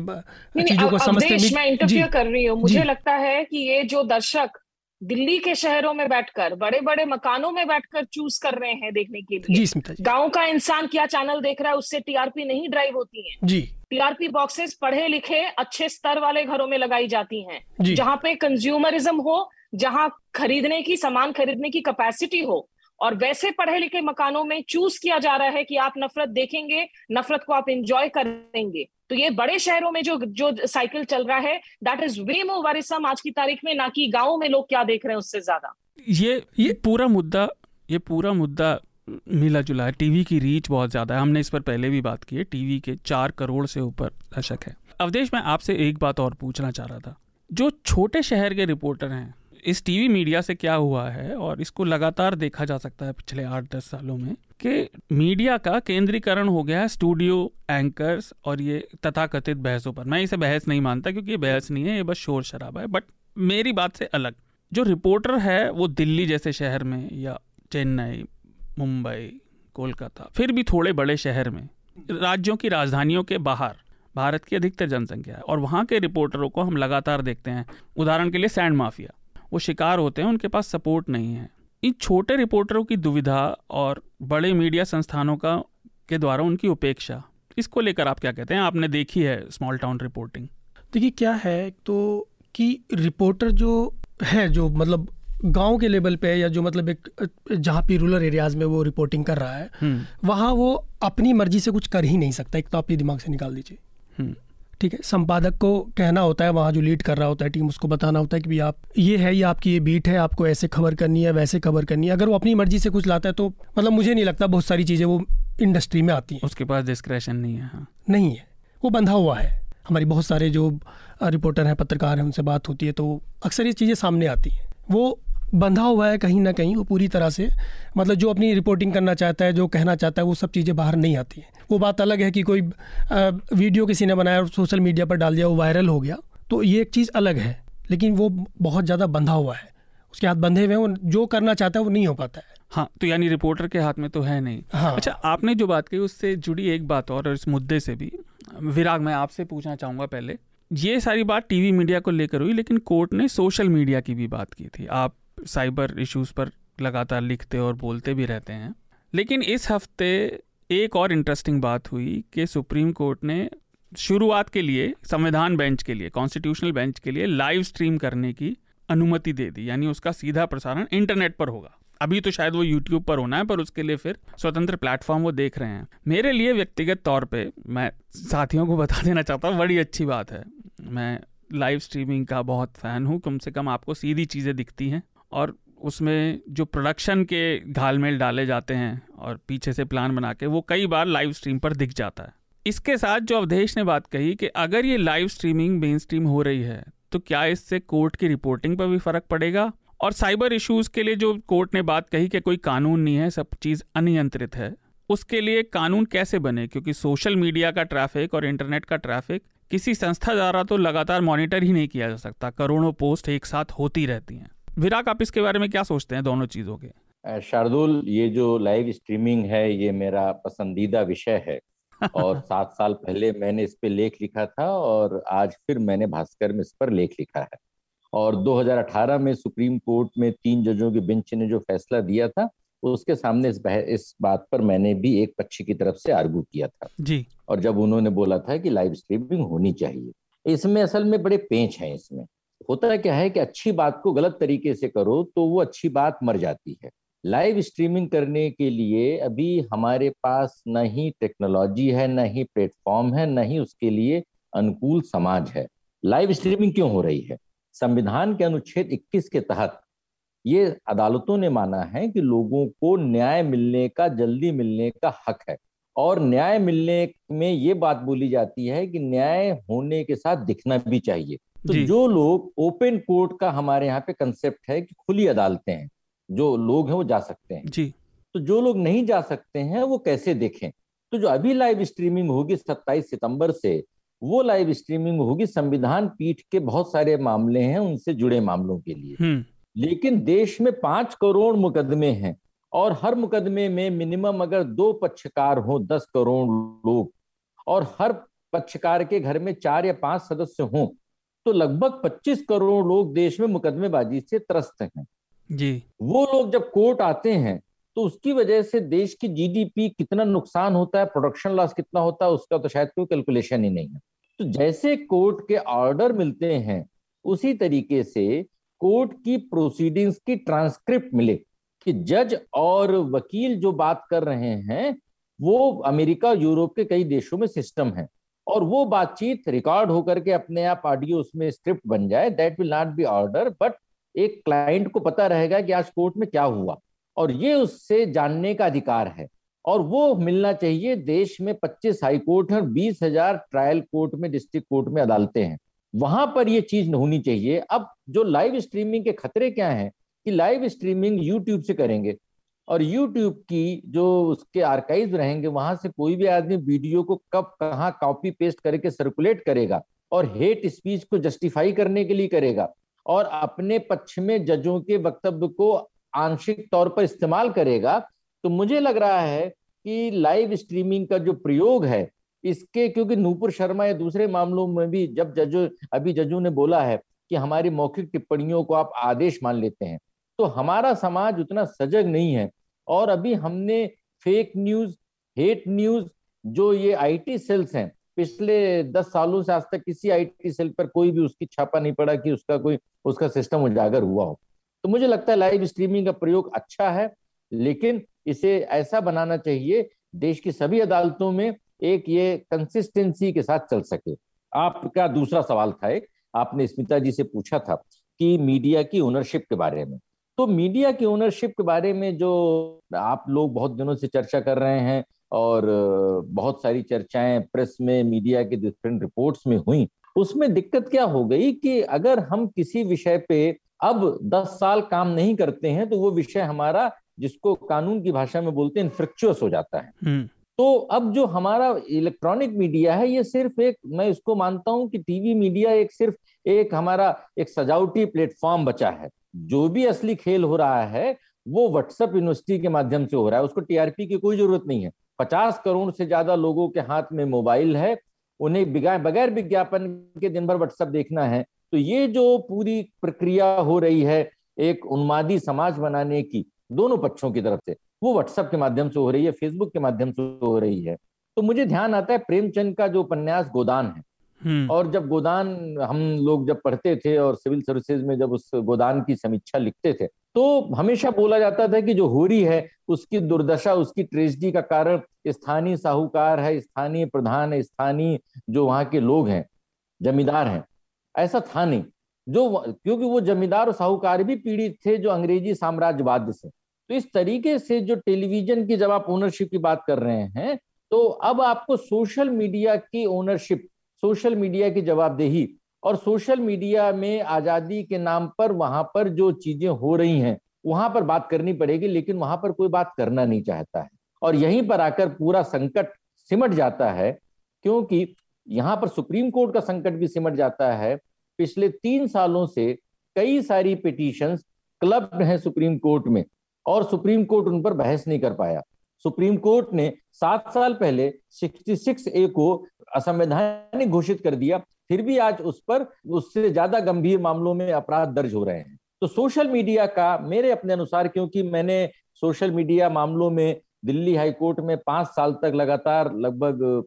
चीज़ों को समझते हैं मैं इंटरव्यू कर रही हूँ। मुझे लगता है कि ये जो दर्शक दिल्ली के शहरों में बैठकर बड़े बड़े मकानों में बैठकर चूज़ कर रहे हैं देखने के लिए। जी गाँव का इंसान क्या चैनल देख रहा है उससे टीआरपी नहीं ड्राइव होती है। जी। टीआरपी बॉक्सेस पढ़े लिखे अच्छे स्तर वाले घरों में लगाई जाती हैं। जहाँ पे कंज्यूमरिज्म हो जहाँ खरीदने की सामान खरीदने की कैपेसिटी हो और वैसे पढ़े लिखे मकानों में चूज़ किया जा रहा है कि आप नफरत देखेंगे, नफरत को आप इंजॉय करेंगे। तो ये बड़े शहरों में जो जो साइकिल चल रहा है दैट इज़ वे मोर वरिसम आज की तारीख में, ना कि गाँव में लोग क्या देख रहे हैं उससे ज़्यादा। ये ये पूरा मुद्दा, ये पूरा मुद्दा मिला जुला है। टीवी की रीच बहुत ज़्यादा है। हमने इस पर पहले भी बात की है। टीवी के चार करोड़ से ऊपर दर्शक है। अवधेश, मैं आपसे एक बात और पूछना चाह रहा था। जो छोटे शहर के रिपोर्टर हैं इस टीवी मीडिया से क्या हुआ है और इसको लगातार देखा जा सकता है पिछले आठ, दस सालों में कि मीडिया का केंद्रीकरण हो गया है, स्टूडियो एंकर्स और ये तथाकथित बहसों पर। मैं इसे बहस नहीं मानता क्योंकि ये बहस नहीं है, ये बस शोर शराबा है। बट मेरी बात से अलग, जो रिपोर्टर है वो दिल्ली जैसे शहर में या चेन्नई, मुंबई, कोलकाता, फिर भी थोड़े बड़े शहर में, राज्यों की राजधानियों के बाहर, भारत की अधिकतर जनसंख्या है, और वहाँ के रिपोर्टरों को हम लगातार देखते हैं। उदाहरण के लिए सैंड माफिया। वो शिकार होते हैं उनके पास सपोर्ट नहीं है। इन छोटे रिपोर्टरों की दुविधा और बड़े मीडिया संस्थानों का के द्वारा उनकी उपेक्षा इसको लेकर आप क्या कहते हैं? आपने देखी है स्मॉल टाउन रिपोर्टिंग देखिए क्या है तो कि रिपोर्टर जो है जो मतलब गाँव के लेवल पे या जो मतलब एक जहाँ पे रूरल एरियाज़ में वो रिपोर्टिंग कर रहा है हम्म। वहाँ वो अपनी मर्ज़ी से कुछ कर ही नहीं सकता। एक तो आप ये दिमाग से निकाल दीजिए। हम्म। ठीक है संपादक को कहना होता है वहाँ जो लीड कर रहा होता है टीम उसको बताना होता है कि भाई आप ये है ये आपकी ये बीट है आपको ऐसे खबर करनी है वैसे खबर करनी है। अगर वो अपनी मर्ज़ी से कुछ लाता है तो मतलब मुझे नहीं लगता बहुत सारी चीज़ें वो इंडस्ट्री में आती हैं। उसके पास डिस्क्रेशन नहीं है हाँ। नहीं है। वो बंधा हुआ है। हमारी बहुत सारे जो रिपोर्टर हैं पत्रकार हैं उनसे बात होती है तो अक्सर ये चीज़ें सामने आती हैं। वो बंधा हुआ है कहीं ना कहीं वो पूरी तरह से। मतलब जो अपनी रिपोर्टिंग करना चाहता है जो कहना चाहता है वो सब चीज़ें बाहर नहीं आती हैं। वो बात अलग है कि कोई वीडियो किसी ने बनाया और सोशल मीडिया पर डाल दिया वो वायरल हो गया। तो ये एक चीज़ अलग है लेकिन वो बहुत ज़्यादा बंधा हुआ है। उसके हाथ बंधे हुए हैं जो करना चाहता है वो नहीं हो पाता है। हाँ तो यानी रिपोर्टर के हाथ में तो है नहीं। हाँ। अच्छा आपने जो बात कही उससे जुड़ी एक बात और इस मुद्दे से भी। विराग मैं आपसे पूछना चाहूँगा पहले। ये सारी बात टीवी मीडिया को लेकर हुई लेकिन कोर्ट ने सोशल मीडिया की भी बात की थी। आप साइबर इश्यूज़ पर लगातार लिखते और बोलते भी रहते हैं। लेकिन इस हफ़्ते एक और इंटरेस्टिंग बात हुई कि सुप्रीम कोर्ट ने शुरुआत के लिए, संविधान बेंच के लिए कॉन्स्टिट्यूशनल बेंच के लिए लाइव स्ट्रीम करने की अनुमति दे दी, यानी उसका सीधा प्रसारण इंटरनेट पर होगा। अभी तो शायद वो यूट्यूब पर होना है, पर उसके लिए फिर स्वतंत्र प्लेटफॉर्म वो देख रहे हैं। मेरे लिए व्यक्तिगत तौर पे, मैं साथियों को बता देना चाहता हूँ, बड़ी अच्छी बात है। मैं लाइव स्ट्रीमिंग का बहुत फ़ैन हूँ, कम से कम आपको सीधी चीज़ें दिखती हैं। और उसमें जो प्रोडक्शन के घालमेल डाले जाते हैं और पीछे से प्लान बना के, वो कई बार लाइव स्ट्रीम पर दिख जाता है। इसके साथ जो अवधेश ने बात कही कि अगर ये लाइव स्ट्रीमिंग मेन स्ट्रीम हो रही है तो क्या इससे कोर्ट की रिपोर्टिंग पर भी फ़र्क पड़ेगा? और साइबर इश्यूज़ के लिए जो कोर्ट ने बात कही कि कोई कानून नहीं है, सब चीज़ अनियंत्रित है, उसके लिए कानून कैसे बने? क्योंकि सोशल मीडिया का ट्रैफ़िक और इंटरनेट का ट्रैफ़िक किसी संस्था द्वारा तो लगातार मॉनिटर ही नहीं किया जा सकता, करोड़ों पोस्ट एक साथ होती रहती हैं। विराग आप इसके बारे में क्या सोचते हैं दोनों चीज़ों के? शार्दुल ये जो लाइव स्ट्रीमिंग है ये मेरा पसंदीदा विषय है। और सात साल पहले मैंने इस पे लेख लिखा था और आज फिर मैंने भास्कर में इस पर लेख लिखा है। और 2018 में सुप्रीम कोर्ट में तीन जजों के बेंच ने जो फैसला दिया था उसके सामने इस इस बात पर मैंने भी एक पक्ष की तरफ़ से आर्गू किया था। जी। और जब उन्होंने बोला था कि लाइव स्ट्रीमिंग होनी चाहिए इसमें असल में बड़े पेंच हैं इसमें। होता क्या है कि अच्छी बात को गलत तरीके से करो तो वो अच्छी बात मर जाती है। लाइव स्ट्रीमिंग करने के लिए अभी हमारे पास न ही टेक्नोलॉजी है, न ही प्लेटफॉर्म है, न ही उसके लिए अनुकूल समाज है। लाइव स्ट्रीमिंग क्यों हो रही है? संविधान के अनुच्छेद 21 के तहत ये अदालतों ने माना है कि लोगों को न्याय मिलने का, जल्दी मिलने का हक है। और न्याय मिलने में ये बात बोली जाती है कि न्याय होने के साथ दिखना भी चाहिए। तो जो। लोग ओपन कोर्ट का हमारे यहाँ पे कंसेप्ट है कि खुली अदालतें हैं जो लोग हैं वो जा सकते हैं। जी। तो जो लोग नहीं जा सकते हैं वो कैसे देखें? तो जो अभी लाइव स्ट्रीमिंग होगी 27 सितंबर से वो लाइव स्ट्रीमिंग होगी संविधान पीठ के बहुत सारे मामले हैं उनसे जुड़े मामलों के लिए। हम्म। लेकिन देश में पाँच करोड़ मुकदमे हैं और हर मुकदमे में मिनिमम अगर दो पक्षकार हो दस करोड़ लोग और हर पक्षकार के घर में चार या पाँच सदस्य हों तो लगभग 25 करोड़ लोग देश में मुकदमेबाजी से त्रस्त हैं। जी। वो लोग जब कोर्ट आते हैं तो उसकी वजह से देश की जीडीपी कितना नुकसान होता है प्रोडक्शन लॉस कितना होता है उसका तो शायद कोई कैलकुलेशन ही नहीं है। तो जैसे कोर्ट के ऑर्डर मिलते हैं उसी तरीके से कोर्ट की प्रोसीडिंग्स की ट्रांसक्रिप्ट मिले कि जज और वकील जो बात कर रहे हैं वो अमेरिका यूरोप के कई देशों में सिस्टम है। और वो बातचीत रिकॉर्ड होकर के अपने आप ऑडियो उसमें स्क्रिप्ट बन जाए that will not be order but एक क्लाइंट को पता रहेगा कि आज कोर्ट में क्या हुआ। और ये उससे जानने का अधिकार है। और वो मिलना चाहिए, देश में 25 हाई कोर्ट है और बीस हज़ार ट्रायल कोर्ट में डिस्ट्रिक्ट कोर्ट में अदालतें हैं। वहाँ पर ये चीज़ होनी चाहिए। अब जो लाइव स्ट्रीमिंग के खतरे क्या हैं कि लाइव स्ट्रीमिंग यूट्यूब से करेंगे। और YouTube की जो उसके आर्काइव रहेंगे, वहाँ से कोई भी आदमी वीडियो को कब, कहाँ कॉपी पेस्ट करके सर्कुलेट करेगा और हेट स्पीच को जस्टिफाई करने के लिए करेगा और अपने पक्ष में जजों के वक्तव्य को आंशिक तौर पर इस्तेमाल करेगा तो मुझे लग रहा है कि लाइव स्ट्रीमिंग का जो प्रयोग है, इसके क्योंकि नूपुर शर्मा या दूसरे मामलों में भी जब जजों, अभी जजों ने बोला है कि हमारी मौखिक टिप्पणियों को आप आदेश मान लेते हैं तो हमारा समाज उतना सजग नहीं है। और अभी हमने फेक न्यूज़ हेट न्यूज़ जो ये आईटी सेल्स हैं, पिछले दस सालों से आज तक किसी आईटी सेल पर कोई भी उसकी छापा नहीं पड़ा कि उसका कोई, उसका सिस्टम उजागर हुआ हो। तो मुझे लगता है लाइव स्ट्रीमिंग का प्रयोग अच्छा है, लेकिन इसे ऐसा बनाना चाहिए, देश की सभी अदालतों में एक ये कंसिस्टेंसी के साथ चल सके। आपका दूसरा सवाल था एक, आपने स्मिता जी से पूछा था कि मीडिया की ओनरशिप के बारे में। तो मीडिया की ओनरशिप के बारे में जो आप लोग बहुत दिनों से चर्चा कर रहे हैं और बहुत सारी चर्चाएँ प्रेस में मीडिया के डिफरेंट रिपोर्ट्स में हुई उसमें दिक्कत क्या हो गई कि अगर हम किसी विषय पे अब 10 साल काम नहीं करते हैं तो वो विषय हमारा जिसको कानून की भाषा में बोलते हैं इन्फ्रिक्चुअस हो जाता है हम्म। तो अब जो हमारा इलेक्ट्रॉनिक मीडिया है ये सिर्फ़ एक मैं इसको मानता हूँ कि टीवी मीडिया एक सिर्फ़ एक हमारा एक सजावटी प्लेटफॉर्म बचा है। जो भी असली खेल हो रहा है, वो व्हाट्सएप यूनिवर्सिटी के माध्यम से हो रहा है। उसको टीआरपी की कोई ज़रूरत नहीं है। पचास करोड़ से ज़्यादा लोगों के हाथ में मोबाइल है। उन्हें बगैर विज्ञापन के दिन भर व्हाट्सएप देखना है। तो ये जो पूरी प्रक्रिया हो रही है, एक उन्मादी समाज बनाने की, दोनों पक्षों की तरफ़ से, वो व्हाट्सएप के माध्यम से हो रही है फेसबुक के माध्यम से हो रही है। तो मुझे ध्यान आता है, प्रेमचंद का जो उपन्यास गोदान है। और जब गोदान, हम लोग जब पढ़ते थे और सिविल सर्विसेज़ में जब उस गोदान की समीक्षा लिखते थे तो हमेशा बोला जाता था कि जो होरी है, उसकी दुर्दशा, उसकी ट्रेजिडी का कारण स्थानीय साहूकार है, स्थानीय प्रधान है, स्थानीय जो वहाँ के लोग हैं, जमींदार हैं। ऐसा था नहीं। जो क्योंकि वो जमींदार और साहूकार भी पीड़ित थे, जो अंग्रेज़ी साम्राज्यवाद से। तो इस तरीके से जो टेलीविज़न की जब आप ओनरशिप की बात कर रहे हैं तो अब आपको सोशल मीडिया की ओनरशिप सोशल मीडिया की जवाबदेही और सोशल मीडिया में आज़ादी के नाम पर वहाँ पर जो चीज़ें हो रही हैं, वहाँ पर बात करनी पड़ेगी, लेकिन वहाँ पर कोई बात करना नहीं चाहता है। और यहीं पर आकर पूरा संकट सिमट जाता है, क्योंकि यहाँ पर सुप्रीम कोर्ट का संकट भी सिमट जाता है। पिछले तीन सालों से कई सारी पिटीशंस क्लब हैं सुप्रीम कोर्ट में, और सुप्रीम कोर्ट उन पर बहस नहीं कर पाया। सुप्रीम कोर्ट ने सात साल पहले 66 ए को असंवैधानिक घोषित कर दिया, फिर भी आज उस पर उससे ज़्यादा गंभीर मामलों में अपराध दर्ज हो रहे हैं। तो सोशल मीडिया का मेरे अपने अनुसार, क्योंकि मैंने सोशल मीडिया मामलों में दिल्ली हाई कोर्ट में पाँच साल तक लगातार लगभग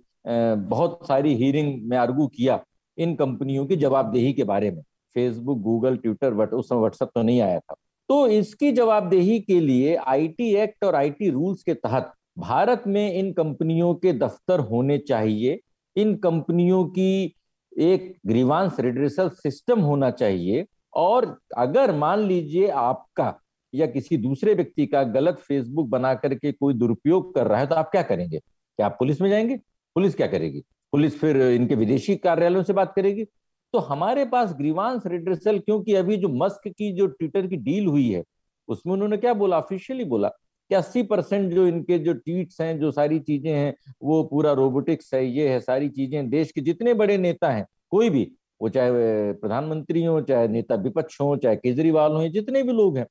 बहुत सारी हियरिंग में आर्गू किया इन कंपनियों की जवाबदेही के बारे में। फेसबुक गूगल ट्विटर उस समय व्हाट्सएप तो नहीं आया था। तो इसकी जवाबदेही के लिए आईटी एक्ट और आईटी रूल्स के तहत भारत में इन कंपनियों के दफ्तर होने चाहिए। इन कंपनियों की एक ग्रीवांस रिड्रेसल सिस्टम होना चाहिए। और अगर मान लीजिए आपका या किसी दूसरे व्यक्ति का गलत फेसबुक बना करके कोई दुरुपयोग कर रहा है तो आप क्या करेंगे? क्या आप पुलिस में जाएँगे? पुलिस क्या करेगी? पुलिस फिर इनके विदेशी कार्यालयों से बात करेगी? तो हमारे पास ग्रीवांस रिड्रेसल क्योंकि अभी जो मस्क की, जो ट्विटर की डील हुई है, उसमें उन्होंने क्या बोला? ऑफिशियली बोला कि अस्सी परसेंट जो इनके जो ट्वीट्स हैं, जो सारी चीज़ें हैं, वो पूरा रोबोटिक्स है, ये है, सारी चीज़ें देश के जितने बड़े नेता हैं, कोई भी, वो चाहे प्रधानमंत्री हो, चाहे नेता विपक्ष हो, चाहे केजरीवाल हो जितने भी लोग हैं,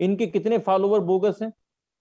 इनके कितने फॉलोवर बोगस हैं?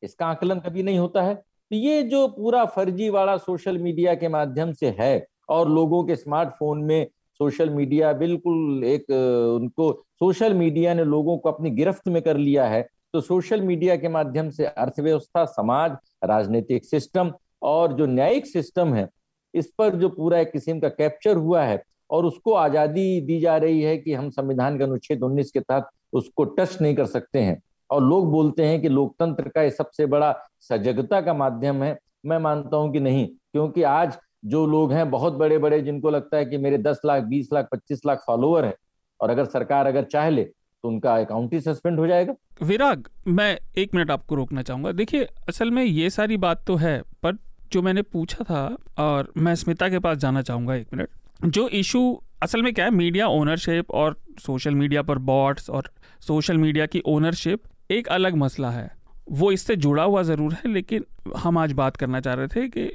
इसका आकलन कभी नहीं होता है। तो ये जो पूरा फर्जी वाला सोशल मीडिया के माध्यम से है, और लोगों के स्मार्टफ़ोन में सोशल मीडिया बिल्कुल एक, उनको, सोशल मीडिया ने लोगों को अपनी गिरफ्त में कर लिया है। तो सोशल मीडिया के माध्यम से अर्थव्यवस्था, समाज, राजनीतिक सिस्टम और जो न्यायिक सिस्टम है, इस पर जो पूरा एक किस्म का कैप्चर हुआ है और उसको आज़ादी दी जा रही है कि हम संविधान के अनुच्छेद उन्नीस के तहत उसको टच नहीं कर सकते हैं। और लोग बोलते हैं कि लोकतंत्र का ये सबसे बड़ा सजगता का माध्यम है। मैं मानता हूँ कि नहीं, क्योंकि आज जो लोग हैं बहुत बड़े बड़े जिनको लगता है कि मेरे दस लाख, बीस लाख, पच्चीस लाख फॉलोअर है और अगर सरकार अगर चाह ले तो उनका अकाउंट ही सस्पेंड हो जाएगा। विराग, मैं एक मिनट आपको रोकना चाहूँगा। देखिए, असल में ये सारी बात तो है, पर जो मैंने पूछा था और मैं स्मिता के पास जाना चाहूँगा एक मिनट। जो इशू असल में क्या है मीडिया ओनरशिप और सोशल मीडिया पर बॉट्स और सोशल मीडिया की ओनरशिप एक अलग मसला है। वो इससे जुड़ा हुआ ज़रूर है, लेकिन हम आज बात करना चाह रहे थे कि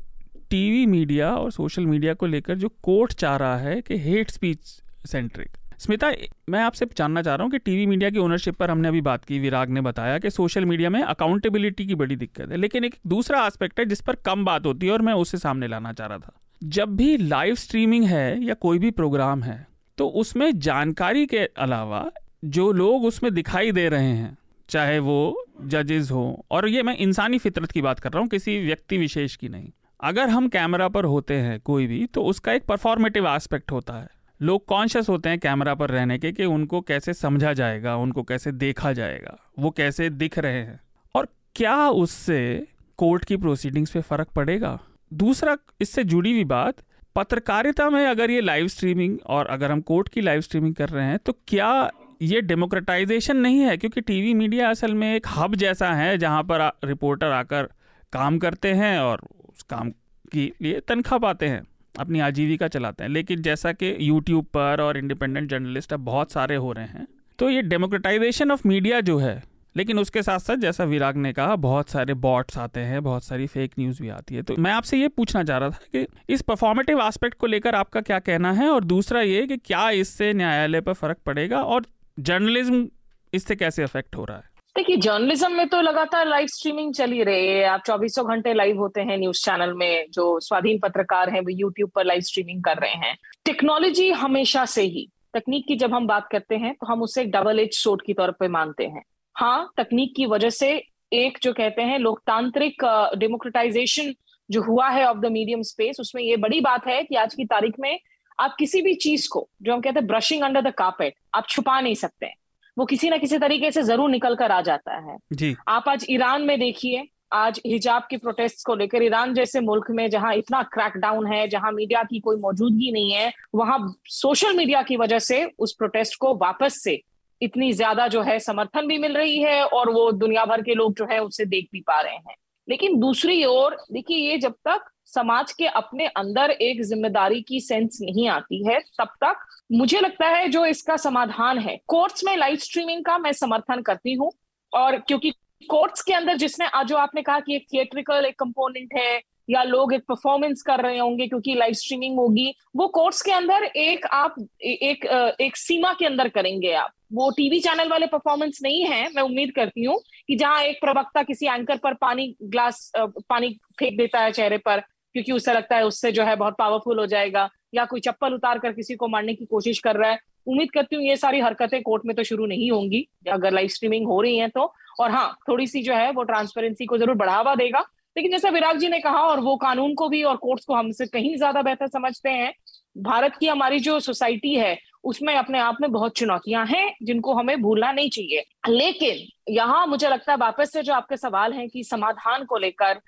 टीवी मीडिया और सोशल मीडिया को लेकर जो कोर्ट चाह रहा है कि हेट स्पीच सेंट्रिक। स्मिता, मैं आपसे जानना चाह रहा हूँ कि टीवी मीडिया की ओनरशिप पर हमने अभी बात की, विराग ने बताया कि सोशल मीडिया में अकाउंटेबिलिटी की बड़ी दिक्कत है। लेकिन एक दूसरा एस्पेक्ट है जिस पर कम बात होती है और मैं उसे सामने लाना चाह रहा था। जब भी लाइव स्ट्रीमिंग है या कोई भी प्रोग्राम है तो उसमें जानकारी के अलावा जो लोग उसमें दिखाई दे रहे हैं, चाहे वो जजेस हो, और ये मैं इंसानी फितरत की बात कर रहा हूँ, किसी व्यक्ति विशेष की नहीं। अगर हम कैमरा पर होते हैं कोई भी तो उसका एक परफॉर्मेटिव एस्पेक्ट होता है। लोग कॉन्शियस होते हैं कैमरा पर रहने के, कि उनको कैसे समझा जाएगा, उनको कैसे देखा जाएगा, वो कैसे दिख रहे हैं। और क्या उससे कोर्ट की प्रोसीडिंग्स पे फ़र्क पड़ेगा? दूसरा, इससे जुड़ी हुई बात, पत्रकारिता में अगर ये लाइव स्ट्रीमिंग और अगर हम कोर्ट की लाइव स्ट्रीमिंग कर रहे हैं तो क्या ये डेमोक्रेटाइजेशन नहीं है? क्योंकि टीवी मीडिया असल में एक हब जैसा है, जहाँ पर रिपोर्टर आकर काम करते हैं और उस काम के लिए तनख्वाह पाते हैं, अपनी आजीविका चलाते हैं। लेकिन जैसा कि यूट्यूब पर और इंडिपेंडेंट जर्नलिस्ट अब बहुत सारे हो रहे हैं तो ये डेमोक्रेटाइजेशन ऑफ़ मीडिया जो है, लेकिन उसके साथ साथ जैसा विराग ने कहा, बहुत सारे बॉट्स आते हैं, बहुत सारी फेक न्यूज़ भी आती है। तो मैं आपसे ये पूछना चाह रहा था कि इस परफॉर्मेटिव एस्पेक्ट को लेकर आपका क्या कहना है? और दूसरा ये कि क्या इससे न्यायालय पर फ़र्क पड़ेगा? और जर्नलिज्म इससे कैसे अफेक्ट हो रहा है? देखिए जर्नलिज्म में तो लगातार लाइव स्ट्रीमिंग चली रही है। आप चौबीसों घंटे लाइव होते हैं न्यूज़ चैनल में, जो स्वाधीन पत्रकार हैं, वो यूट्यूब पर लाइव स्ट्रीमिंग कर रहे हैं। टेक्नोलॉजी हमेशा से ही, तकनीक की जब हम बात करते हैं तो हम उसे डबल एज सोट की तौर पर मानते हैं। हाँ तकनीक की वजह से एक जो कहते हैं, लोकतांत्रिक डेमोक्रेटाइजेशन जो हुआ है ऑफ़ द मीडियम स्पेस उसमें ये बड़ी बात है कि आज की तारीख में आप किसी भी चीज़ को, जो हम कहते हैं ब्रशिंग अंडर द कार्पेट आप छुपा नहीं सकते वो किसी ना किसी तरीके से ज़रूर निकल कर आ जाता है। जी। आप आज ईरान में देखिए आज हिजाब के प्रोटेस्ट को लेकर ईरान जैसे मुल्क में जहाँ इतना क्रैकडाउन है जहाँ मीडिया की कोई मौजूदगी नहीं है वहाँ सोशल मीडिया की वजह से उस प्रोटेस्ट को वापस से इतनी ज़्यादा जो है समर्थन भी मिल रही है और वो दुनिया भर के लोग जो है उसे देख भी पा रहे हैं। लेकिन दूसरी ओर, देखिए, ये जब तक समाज के अपने अंदर एक ज़िम्मेदारी की सेंस नहीं आती है, तब तक मुझे लगता है जो इसका समाधान है। कोर्ट्स में लाइव स्ट्रीमिंग का मैं समर्थन करती हूँ और क्योंकि कोर्ट्स के अंदर जिसने, आज जो आपने कहा कि एक थिएट्रिकल एक कंपोनेंट है या लोग एक परफॉर्मेंस कर रहे होंगे क्योंकि लाइव स्ट्रीमिंग होगी, वो कोर्ट्स के अंदर एक आप, एक एक सीमा के अंदर करेंगे आप। वो टीवी चैनल वाले परफॉर्मेंस नहीं है, मैं उम्मीद करती हूँ। कि जहाँ एक प्रवक्ता किसी एंकर पर पानी ग्लास पानी फेंक देता है चेहरे पर, क्योंकि उससे लगता है उससे जो है बहुत पावरफुल हो जाएगा, या कोई चप्पल उतार कर किसी को मारने की कोशिश कर रहा है। उम्मीद करती हूँ ये सारी हरकतें कोर्ट में तो शुरू नहीं होंगी, अगर लाइव स्ट्रीमिंग हो रही है तो। और हाँ थोड़ी सी जो है वो ट्रांसपेरेंसी को ज़रूर बढ़ावा देगा। लेकिन जैसा विराग जी ने कहा और वो कानून को भी और कोर्ट्स को हमसे कहीं ज़्यादा बेहतर समझते हैं, भारत की हमारी जो सोसाइटी है उसमें अपने आप में बहुत चुनौतियाँ हैं जिनको हमें भूलना नहीं चाहिए। लेकिन यहाँ मुझे लगता है वापस से जो आपके सवाल हैं कि समाधान को लेकर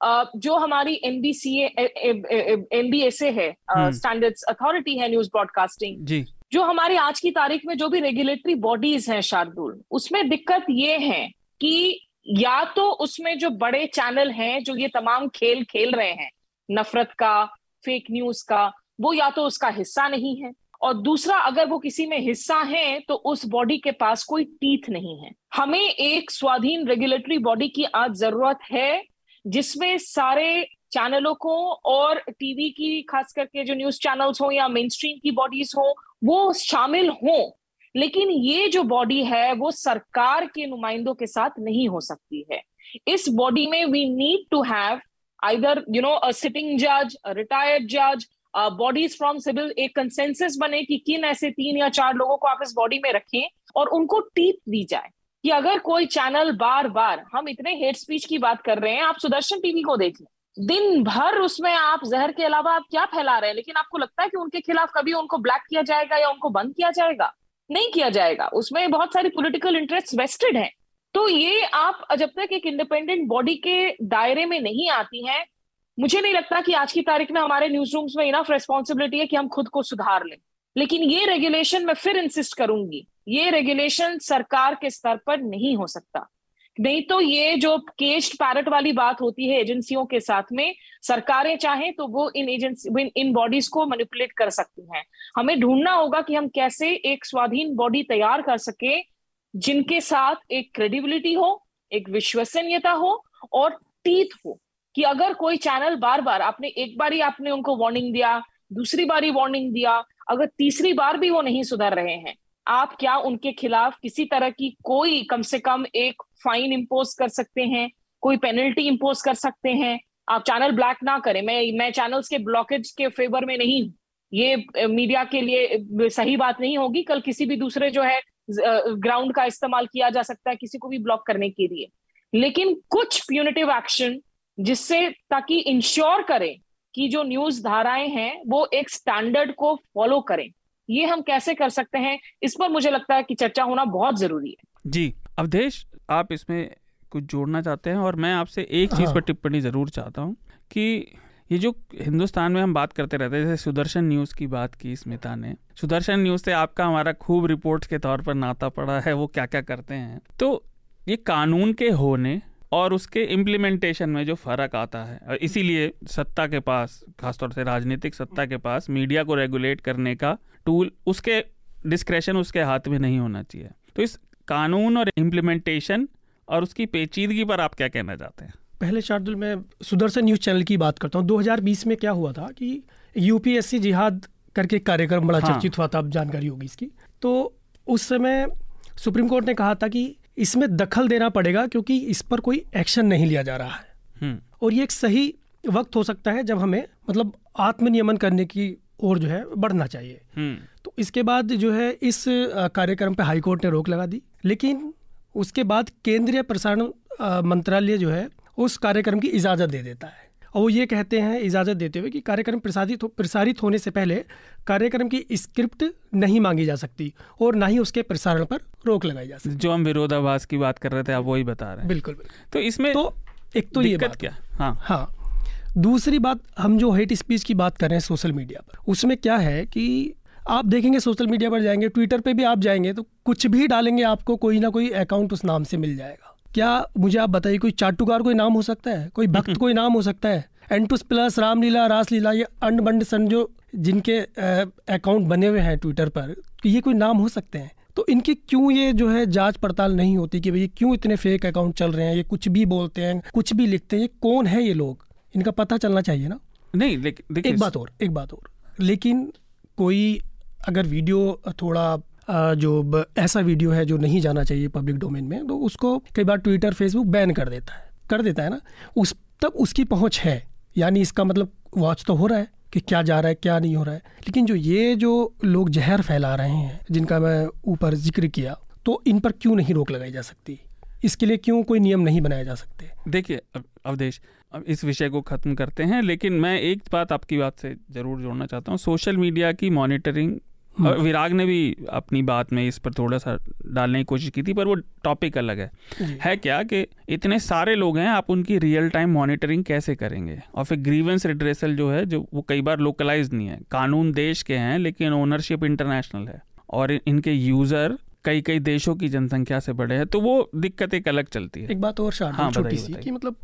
जो हमारी एनबीसीए एनबीएसए है स्टैंडर्ड्स हम्म। अथॉरिटी है न्यूज़ ब्रॉडकास्टिंग जी। जो हमारी आज की तारीख में जो भी रेगुलेटरी बॉडीज हैं शार्दुल उसमें दिक्कत ये है कि या तो उसमें जो बड़े चैनल हैं जो ये तमाम खेल खेल रहे हैं नफरत का फेक न्यूज़ का वो या तो उसका हिस्सा नहीं है। और दूसरा, अगर वो किसी में हिस्सा है तो उस बॉडी के पास कोई टीथ नहीं है। हमें एक स्वाधीन रेगुलेटरी बॉडी की आज ज़रूरत है, जिसमें सारे चैनलों को और टीवी की, खास करके जो न्यूज़ चैनल्स हो या मेन स्ट्रीम की बॉडीज हो, वो शामिल हो। लेकिन ये जो बॉडी है, वो सरकार के नुमाइंदों के साथ नहीं हो सकती है। इस बॉडी में we need to have either you know a sitting जज रिटायर्ड जज बॉडीज फ्रॉम सिविल एक कंसेंसस बने कि किन ऐसे तीन या चार लोगों को आप इस बॉडी में रखें और उनको टीप दी जाए कि अगर कोई चैनल बार बार हम इतने हेट स्पीच की बात कर रहे हैं, आप सुदर्शन टीवी को देख लें। दिन भर उसमें आप, जहर के अलावा आप क्या फैला रहे हैं? लेकिन आपको लगता है कि उनके खिलाफ कभी उनको ब्लैक किया जाएगा या उनको बंद किया जाएगा? नहीं किया जाएगा। उसमें बहुत सारी पॉलिटिकल इंटरेस्ट वेस्टेड हैं। तो ये आप जब तक एक इंडिपेंडेंट बॉडी के दायरे में नहीं आती हैं मुझे नहीं लगता कि आज की तारीख में हमारे न्यूज़ रूम्स में इनफ रेस्पॉन्सिबिलिटी है कि हम खुद को सुधार लें। लेकिन ये रेगुलेशन मैं फिर इंसिस्ट करूँगी, ये रेगुलेशन सरकार के स्तर पर नहीं हो सकता। नहीं तो ये जो केस्ट पैरट वाली बात होती है एजेंसियों के साथ में, सरकारें चाहें तो वो इन एजेंसी इन बॉडीज को मैनिपुलेट कर सकती हैं। हमें ढूंढना होगा कि हम कैसे एक स्वाधीन बॉडी तैयार कर सके, जिनके साथ एक क्रेडिबिलिटी हो, एक विश्वसनीयता हो, और टीथ हो। कि अगर कोई चैनल बार बार आपने एक बार ही आपने उनको वार्निंग दिया, दूसरी बार ही वार्निंग दिया, अगर तीसरी बार भी वो नहीं सुधर रहे हैं, आप क्या उनके खिलाफ किसी तरह की कोई कम से कम एक फाइन इम्पोज कर सकते हैं, कोई पेनल्टी इम्पोज कर सकते हैं? आप चैनल ब्लैक ना करें। मैं मैं चैनल्स के ब्लॉकेज के फेवर में नहीं ये मीडिया के लिए सही बात नहीं होगी। कल किसी भी दूसरे जो है ग्राउंड का इस्तेमाल किया जा सकता है किसी को भी ब्लॉक करने के लिए। लेकिन कुछ प्यूनिटिव एक्शन जिससे ताकि इंश्योर करें कि जो न्यूज़ धाराएँ हैं वो एक स्टैंडर्ड को फॉलो करें। ये हम कैसे कर सकते हैं? इस पर मुझे लगता है कि चर्चा होना बहुत ज़रूरी है। जी अवधेश आप इसमें कुछ जोड़ना चाहते हैं और मैं आपसे एक चीज़ हाँ। पर टिप्पणी ज़रूर चाहता हूँ कि ये जो हिंदुस्तान में हम बात करते रहते हैं जैसे सुदर्शन न्यूज़ की बात की स्मिता ने सुदर्शन न्यूज़ से आपका हमारा खूब रिपोर्ट्स के तौर पर नाता पड़ा है वो क्या क्या करते हैं? तो ये कानून के होने और उसके इम्प्लीमेंटेशन में जो फ़र्क आता है और इसीलिए सत्ता के पास खासतौर से राजनीतिक सत्ता के पास मीडिया को रेगुलेट करने का टूल उसके डिस्क्रेशन उसके हाथ में नहीं होना चाहिए। तो इस कानून और इम्प्लीमेंटेशन और उसकी पेचीदगी पर आप क्या कहना चाहते हैं? पहले शार्दुल मैं सुदर्शन न्यूज़ चैनल की बात करता हूँ। 2020 में क्या हुआ था कि यूपीएससी जिहाद करके कार्यक्रम बड़ा हाँ। चर्चित हुआ था अब जानकारी होगी इसकी। तो उस समय सुप्रीम कोर्ट ने कहा था कि इसमें दखल देना पड़ेगा क्योंकि इस पर कोई एक्शन नहीं लिया जा रहा है हम्म। और ये एक सही वक्त हो सकता है जब हमें मतलब आत्मनियमन करने की ओर जो है बढ़ना चाहिए हम्म। तो इसके बाद जो है इस कार्यक्रम पर हाईकोर्ट ने रोक लगा दी लेकिन उसके बाद केंद्रीय प्रसारण मंत्रालय जो है उस कार्यक्रम की इजाज़त दे देता है और वो ये कहते हैं इजाज़त देते हुए कि कार्यक्रम प्रसारित हो, प्रसारित होने से पहले कार्यक्रम की स्क्रिप्ट नहीं मांगी जा सकती और ना ही उसके प्रसारण पर रोक लगाई जा सकती। जो हम विरोधाभास की बात कर रहे थे आप वही बता रहे हैं। बिल्कुल तो इसमें तो एक तो ये बात क्या? हाँ। हाँ। दूसरी बात हम जो हेट स्पीच की बात कर रहे हैं सोशल मीडिया पर उसमें क्या है कि आप देखेंगे सोशल मीडिया पर जाएँगे ट्विटर पे भी आप जाएँगे तो कुछ भी डालेंगे आपको कोई ना कोई अकाउंट उस नाम से मिल जाएगा। क्या मुझे आप बताइए कोई चाटुकार कोई नाम हो सकता है? कोई भक्त कोई नाम हो सकता है? एंटूस प्लस रामलीला रासलीला ये अंड बंड सन जो जिनके अकाउंट बने हुए हैं ट्विटर पर तो ये कोई नाम हो सकते हैं? तो इनकी क्यों ये जो है जाँच पड़ताल नहीं होती कि भाई क्यों इतने फेक अकाउंट चल रहे हैं? ये कुछ भी बोलते हैं कुछ भी लिखते हैं ये कौन है ये लोग? इनका पता चलना चाहिए ना। नहीं लेकिन एक बात और एक बात और। लेकिन कोई अगर वीडियो थोड़ा जो ऐसा वीडियो है जो नहीं जाना चाहिए पब्लिक डोमेन में तो उसको कई बार ट्विटर फेसबुक बैन कर देता है। कर देता है ना? उस तक उसकी पहुँच है। यानी इसका मतलब वॉच तो हो रहा है कि क्या जा रहा है, क्या नहीं हो रहा है। लेकिन जो ये जो लोग जहर फैला रहे हैं, जिनका मैं ऊपर ज़िक्र किया तो इन पर क्यों नहीं रोक लगाई जा सकती? इसके लिए क्यों कोई नियम नहीं बनाए जा सकते? देखिए अवधेश, अब इस विषय को ख़त्म करते हैं, लेकिन मैं एक बात आपकी बात से ज़रूर जोड़ना चाहता हूँ। सोशल मीडिया की मॉनिटरिंग और हम्म। विराग ने भी अपनी बात में इस पर थोड़ा सा डालने की कोशिश की थी पर वो टॉपिक अलग है। है क्या कि इतने सारे लोग हैं आप उनकी रियल टाइम मॉनिटरिंग कैसे करेंगे? और फिर ग्रीवेंस रिड्रेसल जो है जो वो कई बार लोकलाइज नहीं है। कानून देश के हैं लेकिन ओनरशिप इंटरनेशनल है। और इनके यूज़र कई कई देशों की जनसंख्या से बड़े हैं तो वो दिक्कत एक अलग चलती है। एक बात और हाँ, छोटी सी कि मतलब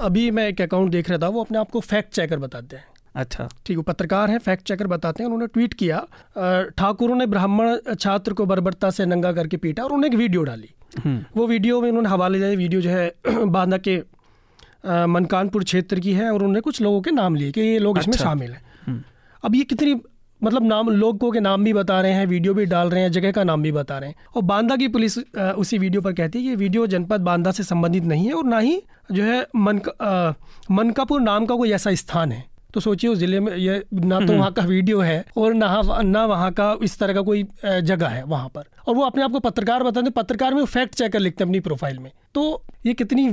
अभी मैं एक अकाउंट देख रहा था वो अपने आप को फैक्ट चेकर बताते हैं। अच्छा ठीक है पत्रकार हैं फैक्ट चेकर बताते हैं उन्होंने ट्वीट किया ठाकुरों ने ब्राह्मण छात्र को बर्बरता से नंगा करके पीटा और उन्हें एक वीडियो डाली हम्म। वो वीडियो में उन्होंने हवाले दिया वीडियो जो है बांदा के मनकानपुर क्षेत्र की है और उन्होंने कुछ लोगों के नाम लिए कि ये लोग अच्छा। इसमें। शामिल हैं हम्म। अब ये कितनी मतलब नाम लोगों के नाम भी बता रहे हैं वीडियो भी डाल रहे हैं जगह का नाम भी बता रहे हैं और बांदा की पुलिस उसी वीडियो पर कहती है कि ये वीडियो जनपद बांदा से संबंधित नहीं है और ना ही जो है मन मनकापुर नाम का कोई ऐसा स्थान है तो सोचिए उस ज़िले में ये ना तो हम्म। वहाँ का वीडियो है और ना ना वहाँ का इस तरह का कोई जगह है वहाँ पर। और वो अपने आप को पत्रकार बताते पत्रकार में फैक्ट चेकर लिखते हैं अपनी प्रोफ़ाइल में। तो ये कितनी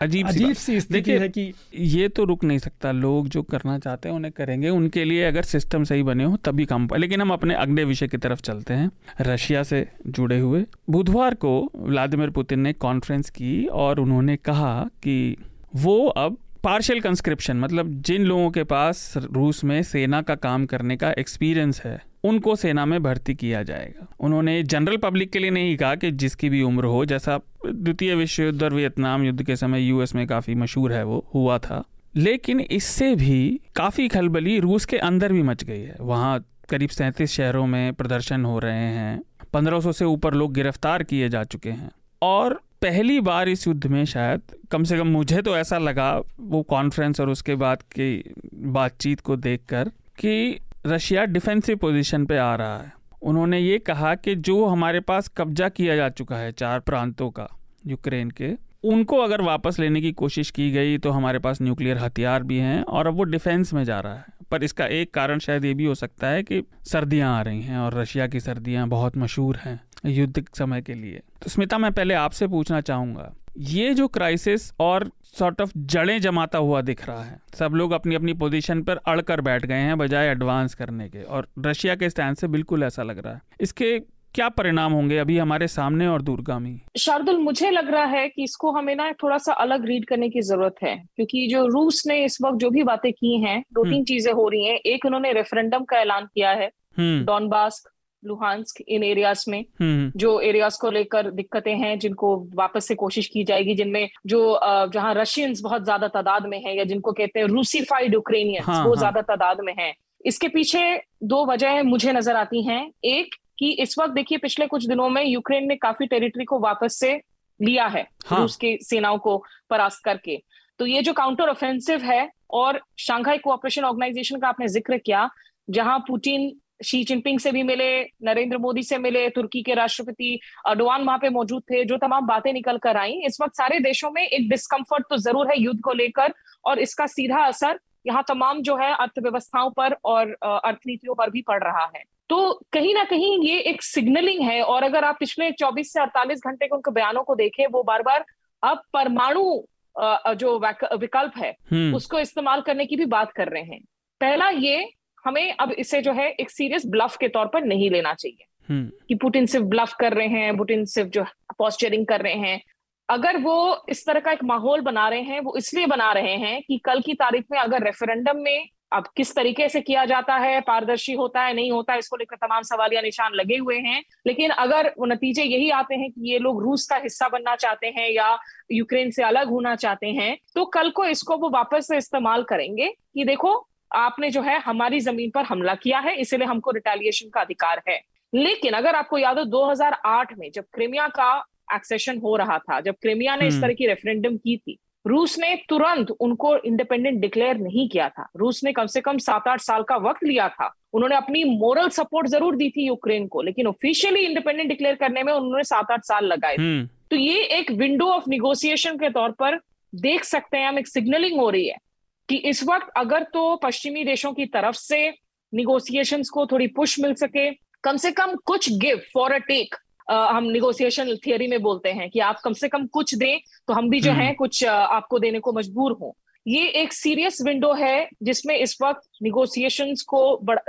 अजीब अजीब सी स्थिति है कि ये तो रुक नहीं सकता। लोग जो करना चाहते हैं उन्हें करेंगे। उनके लिए अगर सिस्टम सही बने हो तभी काम लेकिन हम अपने अगले विषय की तरफ़ चलते हैं। रशिया से जुड़े हुए। बुधवार को व्लादिमिर पुतिन ने कॉन्फ्रेंस की और उन्होंने कहा कि वो अब पार्शियल कंस्क्रिप्शन मतलब जिन लोगों के पास रूस में सेना का काम करने का एक्सपीरियंस है, उनको सेना में भर्ती किया जाएगा। उन्होंने जनरल पब्लिक के लिए नहीं कहा कि जिसकी भी उम्र हो, जैसा द्वितीय विश्व युद्ध और वियतनाम युद्ध के समय यूएस में काफ़ी मशहूर है, वो हुआ था। लेकिन इससे भी काफ़ी खलबली रूस के अंदर भी मच गई है। वहाँ करीब सैंतीस शहरों में प्रदर्शन हो रहे हैं, पंद्रह से ऊपर लोग गिरफ़्तार किए जा चुके हैं। और पहली बार इस युद्ध में शायद, कम से कम मुझे तो ऐसा लगा वो कॉन्फ्रेंस और उसके बाद की बातचीत को देखकर कि रशिया डिफेंसिव पोजीशन पे आ रहा है। उन्होंने ये कहा कि जो हमारे पास कब्जा किया जा चुका है चार प्रांतों का, यूक्रेन के, उनको अगर वापस लेने की कोशिश की गई तो हमारे पास न्यूक्लियर हथियार भी हैं और अब वो डिफेंस में जा रहा है। पर इसका एक कारण शायद ये भी हो सकता है कि सर्दियाँ आ रही हैं और रशिया की सर्दियाँ बहुत मशहूर हैं युद्ध समय के लिए। तो स्मिता मैं पहले आपसे पूछना चाहूँगा ये जो क्राइसिस और सॉर्ट ऑफ़ जड़ें जमाता हुआ दिख रहा है सब लोग अपनी अपनी पोजीशन पर अड़कर बैठ गए हैं बजाय एडवांस करने के और रशिया के स्टैंड से बिल्कुल ऐसा लग रहा है इसके क्या परिणाम होंगे अभी हमारे सामने और दूरगामी शार्दुल मुझे लग रहा है कि इसको हमें ना थोड़ा सा अलग रीड करने की ज़रूरत है क्योंकि जो रूस ने इस वक्त जो भी बातें की हैं दो तीन हम्म। चीज़ें हो रही हैं एक उन्होंने रेफरेंडम का ऐलान किया है डॉनबास्क हम्म। लुहानस्क इन एरियाज़ में हम्म। जो एरियाज़ को लेकर दिक्कतें हैं जिनको वापस से कोशिश की जाएगी जिनमें जो जहाँ रशियंस बहुत ज़्यादा तादाद में है या जिनको कहते हैं रूसीफाइड यूक्रेनियंस हाँ, वो हाँ. ज़्यादा तादाद में है इसके पीछे दो वजह मुझे नज़र आती हैं एक कि इस वक्त देखिए पिछले कुछ दिनों में यूक्रेन ने काफ़ी टेरिटरी को वापस से लिया है हाँ. रूस की सेनाओं को परास्त करके तो ये जो काउंटर ऑफेंसिव है और शांघाई कोऑपरेशन ऑर्गेनाइजेशन का आपने ज़िक्र किया जहाँ पुतिन शी जिनपिंग से भी मिले नरेंद्र मोदी से मिले तुर्की के राष्ट्रपति अडवान वहाँ पे मौजूद थे जो तमाम बातें निकल कर आई। इस वक्त सारे देशों में एक डिस्कम्फर्ट तो ज़रूर है युद्ध को लेकर और इसका सीधा असर यहाँ तमाम जो है अर्थव्यवस्थाओं पर और अर्थनीतियों पर भी पड़ रहा है। तो कहीं ना कहीं ये एक सिग्नलिंग है और अगर आप पिछले 24 से 48 घंटे के उनके बयानों को देखें वो बार बार अब परमाणु जो विकल्प है हम्म। उसको इस्तेमाल करने की भी बात कर रहे हैं। पहला ये हमें अब इसे जो है एक सीरियस ब्लफ के तौर पर नहीं लेना चाहिए। हम्म। कि पुटिन सिर्फ़ ब्लफ कर रहे हैं पुटिन सिर्फ़ जो पॉस्चरिंग कर रहे हैं। अगर वो इस तरह का एक माहौल बना रहे हैं वो इसलिए बना रहे हैं कि कल की तारीख में अगर रेफरेंडम में अब किस तरीके से किया जाता है पारदर्शी होता है नहीं होता है इसको लेकर तमाम सवाल या निशान लगे हुए हैं। लेकिन अगर वो नतीजे यही आते हैं कि ये लोग रूस का हिस्सा बनना चाहते हैं या यूक्रेन से अलग होना चाहते हैं तो कल को इसको वो वापस से इस्तेमाल करेंगे कि देखो आपने जो है हमारी ज़मीन पर हमला किया है इसलिए हमको रिटेलिएशन का अधिकार है। लेकिन अगर आपको याद हो 2008 में जब क्रिमिया का एक्सेशन हो रहा था जब क्रिमिया ने इस हम्म। तरह की रेफरेंडम की थी रूस ने तुरंत उनको इंडिपेंडेंट डिक्लेयर नहीं किया था। रूस ने कम से कम सात आठ साल का वक्त लिया था। उन्होंने अपनी मोरल सपोर्ट ज़रूर दी थी यूक्रेन को लेकिन ऑफिशियली इंडिपेंडेंट डिक्लेयर करने में उन्होंने सात आठ साल लगाए। हम्म। तो ये एक विंडो ऑफ़ निगोसिएशन के तौर पर देख सकते हैं हम एक सिग्नलिंग हो रही है। कि इस वक्त अगर तो पश्चिमी देशों की तरफ़ से निगोसिएशंस को थोड़ी पुश मिल सके कम से कम कुछ गिव फॉर अ टेक हम निगोसिएशन थियोरी में बोलते हैं कि आप कम से कम कुछ दें तो हम भी जो है हम्म। कुछ आपको देने को मजबूर हों ये एक सीरियस विंडो है जिसमें इस वक्त निगोसिएशंस को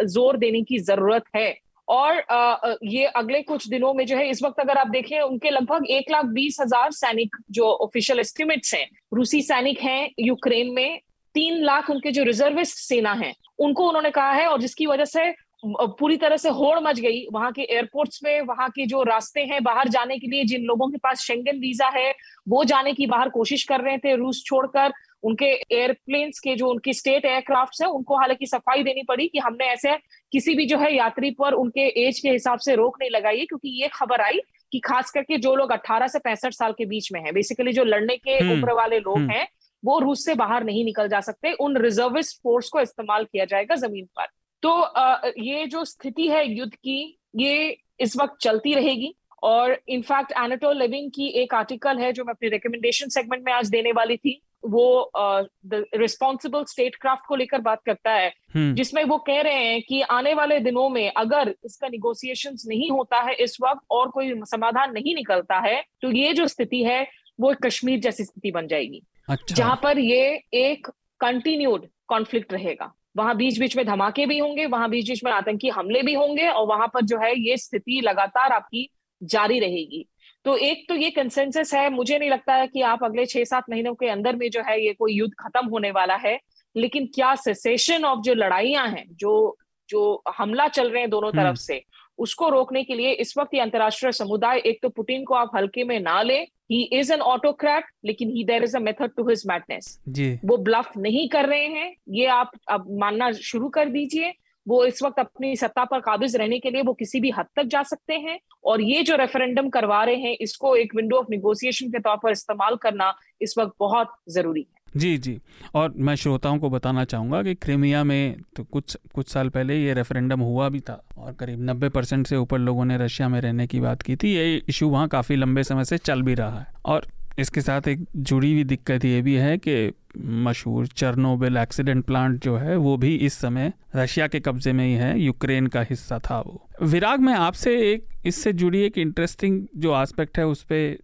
ज़ोर देने की ज़रूरत है और ये अगले कुछ दिनों में जो है इस वक्त अगर आप देखें उनके लगभग एक लाख बीस हज़ार सैनिक जो ऑफिशियल एस्टिमेट्स हैं रूसी सैनिक हैं यूक्रेन में तीन लाख उनके जो रिजर्विस्ट सेना है उनको उन्होंने कहा है और जिसकी वजह से पूरी तरह से होड़ मच गई वहाँ के एयरपोर्ट्स में वहाँ के जो रास्ते हैं बाहर जाने के लिए जिन लोगों के पास शेंगन वीज़ा है वो जाने की बाहर कोशिश कर रहे थे रूस छोड़कर उनके एयरप्लेन्स के जो उनकी स्टेट एयरक्राफ्ट है उनको हालाँकि सफ़ाई देनी पड़ी कि हमने ऐसे किसी भी जो है यात्री पर उनके एज के हिसाब से रोक नहीं लगाई है क्योंकि ये खबर आई कि खास करके जो लोग 18 से पैंसठ साल के बीच में है बेसिकली जो लड़ने के हम्म, उम्र वाले लोग हम्म। हैं वो रूस से बाहर नहीं निकल जा सकते। उन रिजर्विस्ट फोर्स को इस्तेमाल किया जाएगा ज़मीन पर। तो ये जो स्थिति है युद्ध की ये इस वक्त चलती रहेगी और इनफैक्ट एनाटोल लिविंग की एक आर्टिकल है जो मैं अपनी रिकमेंडेशन सेगमेंट में आज देने वाली थी वो रिस्पॉन्सिबल स्टेट क्राफ्ट को लेकर बात करता है हम्म। जिसमें वो कह रहे हैं कि आने वाले दिनों में अगर इसका निगोसिएशन नहीं होता है इस वक्त और कोई समाधान नहीं निकलता है तो ये जो स्थिति है वो कश्मीर जैसी स्थिति बन जाएगी। अच्छा। जहाँ पर ये एक कंटिन्यूड कॉन्फ्लिक्ट रहेगा वहाँ बीच बीच में धमाके भी होंगे वहाँ बीच बीच में आतंकी हमले भी होंगे और वहाँ पर जो है ये स्थिति लगातार आपकी जारी रहेगी तो एक तो ये कंसेंसस है मुझे नहीं लगता है कि आप अगले छह सात महीनों के अंदर में जो है ये कोई युद्ध खत्म होने वाला है लेकिन क्या सेसेशन ऑफ़ जो लड़ाइयाँ हैं जो जो हमला चल रहे हैं दोनों हम्म। तरफ़ से उसको रोकने के लिए इस वक्त ये अंतर्राष्ट्रीय समुदाय एक तो पुतिन को आप हल्के में ना ले ही इज़ एन ऑटोक्रैट लेकिन he there is a method to his madness वो ब्लफ नहीं कर रहे हैं ये आप अब मानना शुरू कर दीजिए। वो इस वक्त अपनी सत्ता पर काबिज रहने के लिए वो किसी भी हद तक जा सकते हैं। और ये जो रेफरेंडम करवा रहे हैं इसको एक विंडो ऑफ़ निगोसिएशन के तौर पर इस्तेमाल करना इस वक्त बहुत ज़रूरी। है जी जी। और मैं श्रोताओं को बताना चाहूँगा कि क्रीमिया में तो कुछ कुछ साल पहले ये रेफरेंडम हुआ भी था और करीब 90 परसेंट से ऊपर लोगों ने रशिया में रहने की बात की थी। ये इशू वहाँ काफ़ी लंबे समय से चल भी रहा है। और इसके साथ एक जुड़ी हुई दिक्कत ये भी है कि मशहूर चरनोबिल एक्सीडेंट प्लांट जो है, वो भी इस समय रशिया के कब्जे में ही है, यूक्रेन का हिस्सा था वो। विराग, मैं आपसे एक, इससे जुड़ी एक इंटरेस्टिंग जो आस्पेक्ट है, उस पर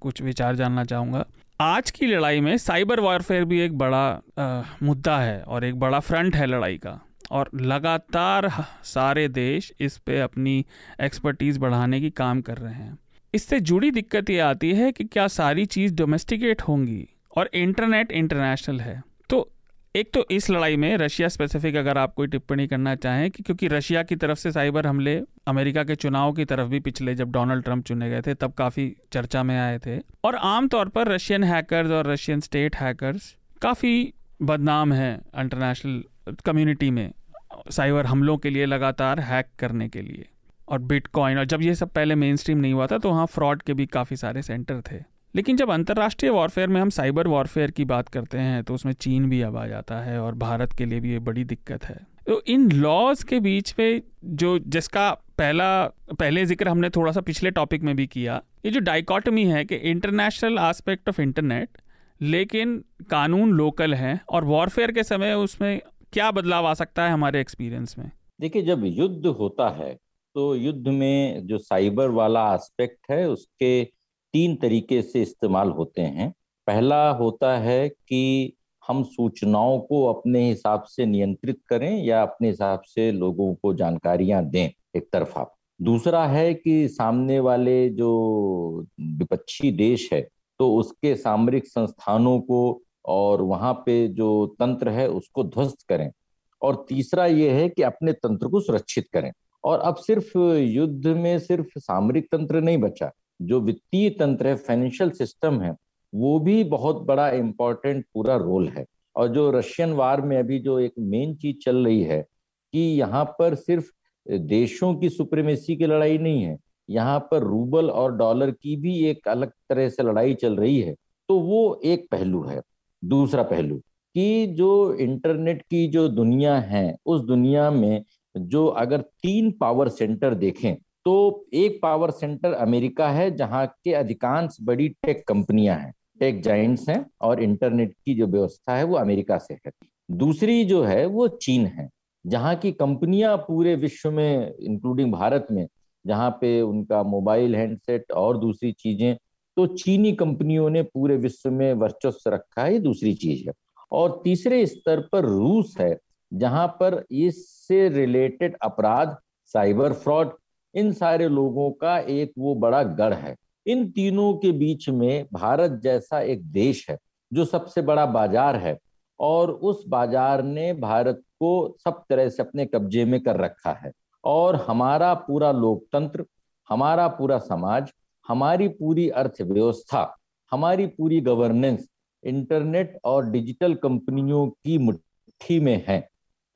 कुछ विचार जानना चाहूँगा। आज की लड़ाई में साइबर वॉरफेयर भी एक बड़ा आ, मुद्दा है और एक बड़ा फ्रंट है लड़ाई का। और लगातार सारे देश इस पे अपनी एक्सपर्टीज़ बढ़ाने की काम कर रहे हैं। इससे जुड़ी दिक्कत ये आती है कि क्या सारी चीज़ डोमेस्टिकेट होंगी और इंटरनेट इंटरनेशनल है। एक तो इस लड़ाई में रशिया स्पेसिफिक अगर आप कोई टिप्पणी करना चाहें कि क्योंकि रशिया की तरफ़ से साइबर हमले अमेरिका के चुनाव की तरफ़ भी पिछले जब डोनाल्ड ट्रंप चुने गए थे, तब काफ़ी चर्चा में आए थे। और आमतौर पर रशियन हैकर्स और रशियन स्टेट हैकर्स काफ़ी बदनाम हैं इंटरनेशनल कम्युनिटी में साइबर हमलों के लिए लगातार हैक करने के लिए। और बिटकॉइन और जब ये सब पहले मेन स्ट्रीम नहीं हुआ था तो वहाँ फ्रॉड के भी काफ़ी सारे सेंटर थे। लेकिन जब अंतर्राष्ट्रीय वॉरफेयर में हम साइबर वॉरफेयर की बात करते हैं तो उसमें चीन भी अब आ जाता है और भारत के लिए भी ये बड़ी दिक्कत है। तो इन लॉज के बीच में जो, जिसका पहला, पहले ज़िक्र हमने थोड़ा सा पिछले टॉपिक में भी किया, ये जो डाइकॉटमी है कि इंटरनेशनल आस्पेक्ट ऑफ़ इंटरनेट लेकिन कानून लोकल है, और वॉरफेयर के समय उसमें क्या बदलाव आ सकता है हमारे एक्सपीरियंस में? देखिए, जब युद्ध होता है तो युद्ध में जो साइबर वाला एस्पेक्ट है, उसके तीन तरीके से इस्तेमाल होते हैं। पहला होता है कि हम सूचनाओं को अपने हिसाब से नियंत्रित करें या अपने हिसाब से लोगों को जानकारियाँ दें एक तरफा दूसरा है कि सामने वाले जो विपक्षी देश है तो उसके सामरिक संस्थानों को और वहाँ पे जो तंत्र है, उसको ध्वस्त करें। और तीसरा ये है कि अपने तंत्र को सुरक्षित करें। और अब सिर्फ़ युद्ध में सिर्फ़ सामरिक तंत्र नहीं बचा जो वित्तीय तंत्र है फाइनेंशियल सिस्टम है, वो भी बहुत बड़ा इम्पोर्टेंट पूरा रोल है। और जो रशियन वार में अभी जो एक मेन चीज़ चल रही है कि यहाँ पर सिर्फ़ देशों की सुप्रीमेसी की लड़ाई नहीं है, यहाँ पर रूबल और डॉलर की भी एक अलग तरह से लड़ाई चल रही है तो वो एक पहलू है। दूसरा पहलू कि जो इंटरनेट की जो दुनिया है, उस दुनिया में जो अगर तीन पावर सेंटर देखें तो एक पावर सेंटर अमेरिका है, जहाँ के अधिकांश बड़ी टेक कंपनियाँ हैं। टेक जाइंट्स हैं और इंटरनेट की जो व्यवस्था है, वो अमेरिका से है। दूसरी जो है, वो चीन है, जहाँ की कंपनियाँ पूरे विश्व में इंक्लूडिंग भारत में, जहाँ पे उनका मोबाइल हैंडसेट और दूसरी चीज़ें तो चीनी कंपनियों ने पूरे विश्व में वर्चस्व रखा है दूसरी चीज़ है। और तीसरे स्तर पर रूस है, जहाँ पर इससे रिलेटेड अपराध साइबर फ्रॉड इन सारे लोगों का एक वो बड़ा गढ़ है। इन तीनों के बीच में भारत जैसा एक देश है, जो सबसे बड़ा बाज़ार है, और उस बाज़ार ने भारत को सब तरह से अपने कब्जे में कर रखा है। और हमारा पूरा लोकतंत्र, हमारा पूरा समाज, हमारी पूरी अर्थव्यवस्था, हमारी पूरी गवर्नेंस इंटरनेट और डिजिटल कंपनियों की मुट्ठी में है।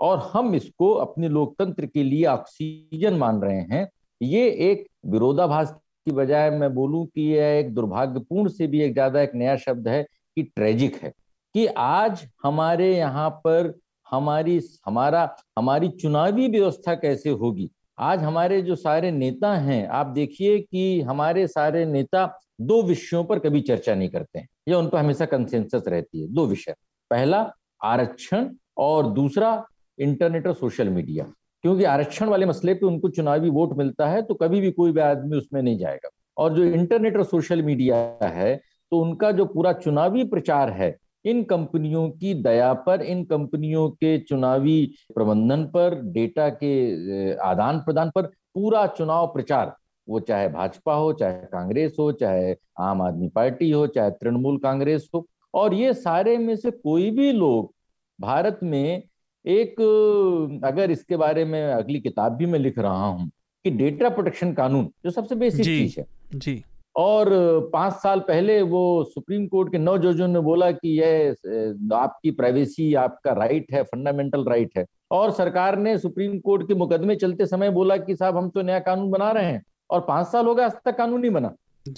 और हम इसको अपने लोकतंत्र के लिए ऑक्सीजन मान रहे हैं ये एक विरोधाभास की बजाय मैं बोलूँ कि यह एक दुर्भाग्यपूर्ण से भी एक ज़्यादा एक नया शब्द है कि ट्रेजिक है। कि आज हमारे यहाँ पर हमारी, हमारा, हमारी चुनावी व्यवस्था कैसे होगी? आज हमारे जो सारे नेता हैं, आप देखिए कि हमारे सारे नेता दो विषयों पर कभी चर्चा नहीं करते हैं। या उन पर हमेशा कंसेंसस रहती है, दो विषय। पहला, आरक्षण और दूसरा इंटरनेट और सोशल मीडिया क्योंकि आरक्षण वाले मसले पे उनको चुनावी वोट मिलता है तो कभी भी कोई भी आदमी उसमें नहीं जाएगा। और जो इंटरनेट और सोशल मीडिया है तो उनका जो पूरा चुनावी प्रचार है, इन कंपनियों की दया पर, इन कंपनियों के चुनावी प्रबंधन पर, डेटा के आदान प्रदान पर पूरा चुनाव प्रचार, वो चाहे भाजपा हो, चाहे कांग्रेस हो, चाहे आम आदमी पार्टी हो, चाहे तृणमूल कांग्रेस हो, और ये सारे में से कोई भी लोग भारत में एक अगर इसके बारे में अगली किताब भी मैं लिख रहा हूँ कि डेटा प्रोटेक्शन कानून जो सबसे बेसिक चीज़ है। जी। और पाँच साल पहले वो सुप्रीम कोर्ट के नौ जजों ने बोला कि यह आपकी प्राइवेसी आपका राइट है फंडामेंटल राइट है। और सरकार ने सुप्रीम कोर्ट के मुकदमे चलते समय बोला कि साहब हम तो नया कानून बना रहे हैं। और पाँच साल हो गए आज तक कानून नहीं बना।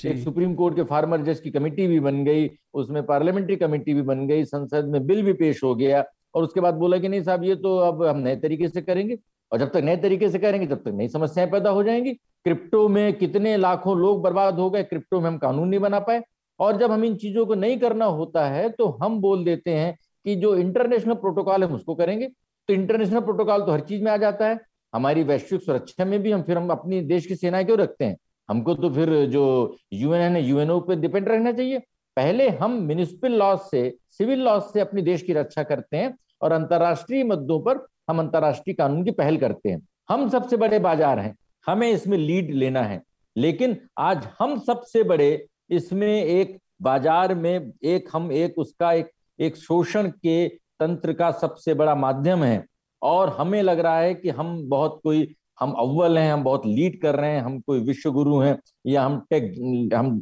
एक सुप्रीम कोर्ट के फार्मर जज की कमेटी भी बन गई उसमें पार्लियामेंट्री कमेटी भी बन गई संसद में बिल भी पेश हो गया। और उसके बाद बोला कि नहीं साहब, ये तो अब हम नए तरीके से करेंगे। और जब तक नए तरीके से करेंगे, तब तक नई समस्याएँ पैदा हो जाएँगी। क्रिप्टो में कितने लाखों लोग बर्बाद हो गए, क्रिप्टो में हम कानून नहीं बना पाए। और जब हम इन चीज़ों को नहीं करना होता है तो हम बोल देते हैं कि जो इंटरनेशनल प्रोटोकॉल है उसको करेंगे। तो इंटरनेशनल प्रोटोकॉल तो हर चीज़ में आ जाता है। हमारी वैश्विक सुरक्षा में भी हम फिर हम अपनी देश की सेना क्यों रखते हैं? हमको तो फिर जो यूएन है, यूएनओ पे डिपेंड रहना चाहिए। पहले हम म्यूनिसिपल लॉ से, सिविल लॉ से अपनी देश की रक्षा करते हैं। और अंतर्राष्ट्रीय मुद्दों पर हम अंतर्राष्ट्रीय कानून की पहल करते हैं। हम सबसे बड़े बाज़ार हैं। हमें इसमें लीड लेना है। लेकिन आज हम सबसे बड़े इसमें एक बाज़ार में एक हम एक उसका एक एक शोषण के तंत्र का सबसे बड़ा माध्यम है। और हमें लग रहा है कि हम बहुत कोई हम अव्वल हैं हम बहुत लीड कर रहे हैं हम कोई विश्व गुरु हैं या हम टेक हम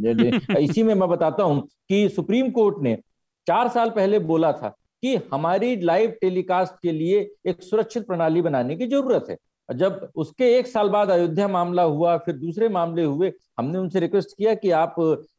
इसी में मैं बताता हूँ कि सुप्रीम कोर्ट ने चार साल पहले बोला था कि हमारी लाइव टेलीकास्ट के लिए एक सुरक्षित प्रणाली बनाने की ज़रूरत है। जब उसके एक साल बाद अयोध्या मामला हुआ, फिर दूसरे मामले हुए, हमने उनसे रिक्वेस्ट किया कि आप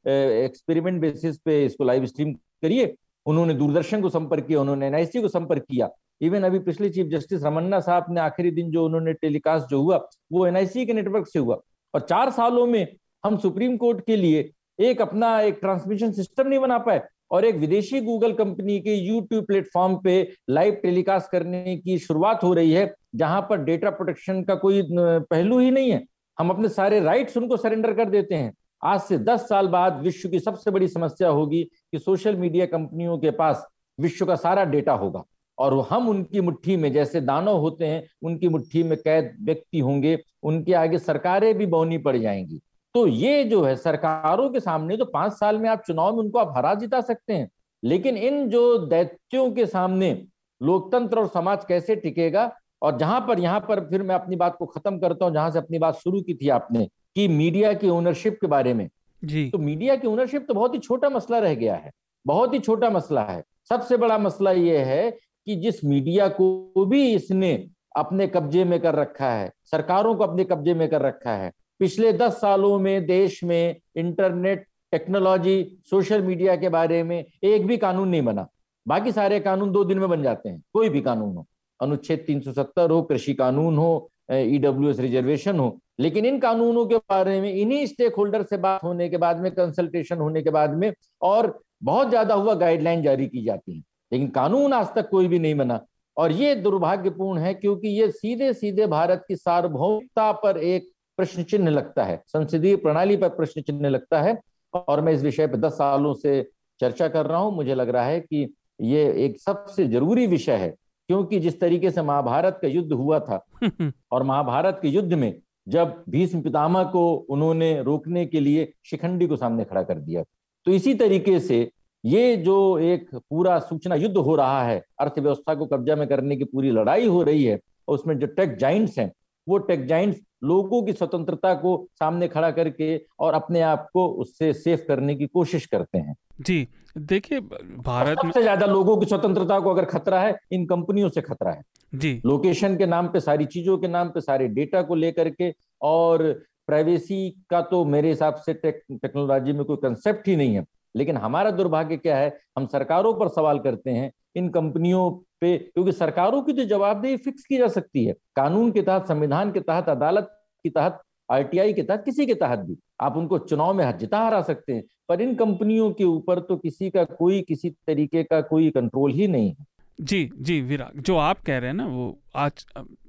एक्सपेरिमेंट बेसिस पे इसको लाइव स्ट्रीम करिए। उन्होंने दूरदर्शन को संपर्क किया, उन्होंने एनआईसी को संपर्क किया। इवन अभी पिछले चीफ जस्टिस रमन्ना साहब ने आखिरी दिन जो उन्होंने टेलीकास्ट जो हुआ, वो एनआईसी के नेटवर्क से हुआ। और चार सालों में हम सुप्रीम कोर्ट के लिए एक अपना एक ट्रांसमिशन सिस्टम नहीं बना पाए। और एक विदेशी गूगल कंपनी के यूट्यूब प्लेटफॉर्म पे लाइव टेलीकास्ट करने की शुरुआत हो रही है, जहाँ पर डेटा प्रोटेक्शन का कोई पहलू ही नहीं है। हम अपने सारे राइट्स उनको सरेंडर कर देते हैं। आज से दस साल बाद विश्व की सबसे बड़ी समस्या होगी कि सोशल मीडिया कंपनियों के पास विश्व का सारा डेटा होगा। और हम उनकी मुट्ठी में, जैसे दानव होते हैं, उनकी मुट्ठी में कैद व्यक्ति होंगे, उनके आगे सरकारें भी बौनी पड़ जाएँगी। तो ये जो है सरकारों के सामने तो पाँच साल में आप चुनाव में उनको आप हरा जिता सकते हैं। लेकिन इन जो दैत्यों के सामने लोकतंत्र और समाज कैसे टिकेगा और जहाँ पर यहाँ पर फिर मैं अपनी बात को खत्म करता हूँ जहाँ से अपनी बात शुरू की थी आपने कि मीडिया की ओनरशिप के बारे में। जी। तो मीडिया की ओनरशिप तो बहुत ही छोटा मसला रह गया है बहुत ही छोटा मसला है। सबसे बड़ा मसला यह है कि जिस मीडिया को भी इसने अपने कब्जे में कर रखा है सरकारों को अपने कब्जे में कर रखा है पिछले दस सालों में देश में इंटरनेट, टेक्नोलॉजी, सोशल मीडिया के बारे में एक भी कानून नहीं बना। बाकी सारे कानून दो दिन में बन जाते हैं, कोई भी कानून हो। अनुच्छेद 370 हो, कृषि कानून हो ईडब्ल्यू रिजर्वेशन हो, लेकिन इन कानूनों के बारे में, इन्हीं स्टेक होल्डर से बात होने के बाद में कंसल्टेशन होने के बाद में और बहुत ज़्यादा हुआ गाइडलाइन जारी की जाती है। लेकिन कानून आज तक कोई भी नहीं बना। और ये दुर्भाग्यपूर्ण है क्योंकि ये सीधे सीधे भारत की सार्वभौमिकता पर एक प्रश्न चिन्ह लगता है। संसदीय प्रणाली पर प्रश्न चिन्ह लगता है और मैं इस विषय पर दस सालों से चर्चा कर रहा हूँ। मुझे लग रहा है कि ये एक सबसे ज़रूरी विषय है क्योंकि जिस तरीके से महाभारत का युद्ध हुआ था और महाभारत के युद्ध में जब भीष्म पितामह को उन्होंने रोकने के लिए शिखंडी को सामने खड़ा कर दिया। तो इसी तरीके से ये जो एक पूरा सूचना युद्ध हो रहा है अर्थव्यवस्था को कब्जा में करने की पूरी लड़ाई हो रही है और उसमें जो टेक जाइंट्स हैं वो टेक जाइंट्स लोगों की स्वतंत्रता को सामने खड़ा करके और अपने आप को उससे सेफ़ करने की कोशिश करते हैं। जी देखिए भारत सबसे ज़्यादा लोगों की स्वतंत्रता को अगर खतरा है इन कंपनियों से खतरा है। जी। लोकेशन के नाम पे सारी चीज़ों के नाम पे सारे डेटा को लेकर के और प्राइवेसी का तो मेरे हिसाब से टेक, टेक्नोलॉजी में कोई कंसेप्ट ही नहीं है। लेकिन हमारा दुर्भाग्य क्या है हम सरकारों पर सवाल करते हैं इन कंपनियों पे, क्योंकि सरकारों की तो जवाबदेही फिक्स की जा सकती है। कानून के तहत, संविधान के तहत, अदालत के तहत आरटीआई के तहत, किसी के तहत भी। आप उनको चुनाव में जिता हरा सकते हैं, पर इन कंपनियों के ऊपर तो किसी का कोई, किसी तरीके का कोई कंट्रोल ही नहीं है। जी जी, विराग, जो आप कह रहे हैं ना, वो आज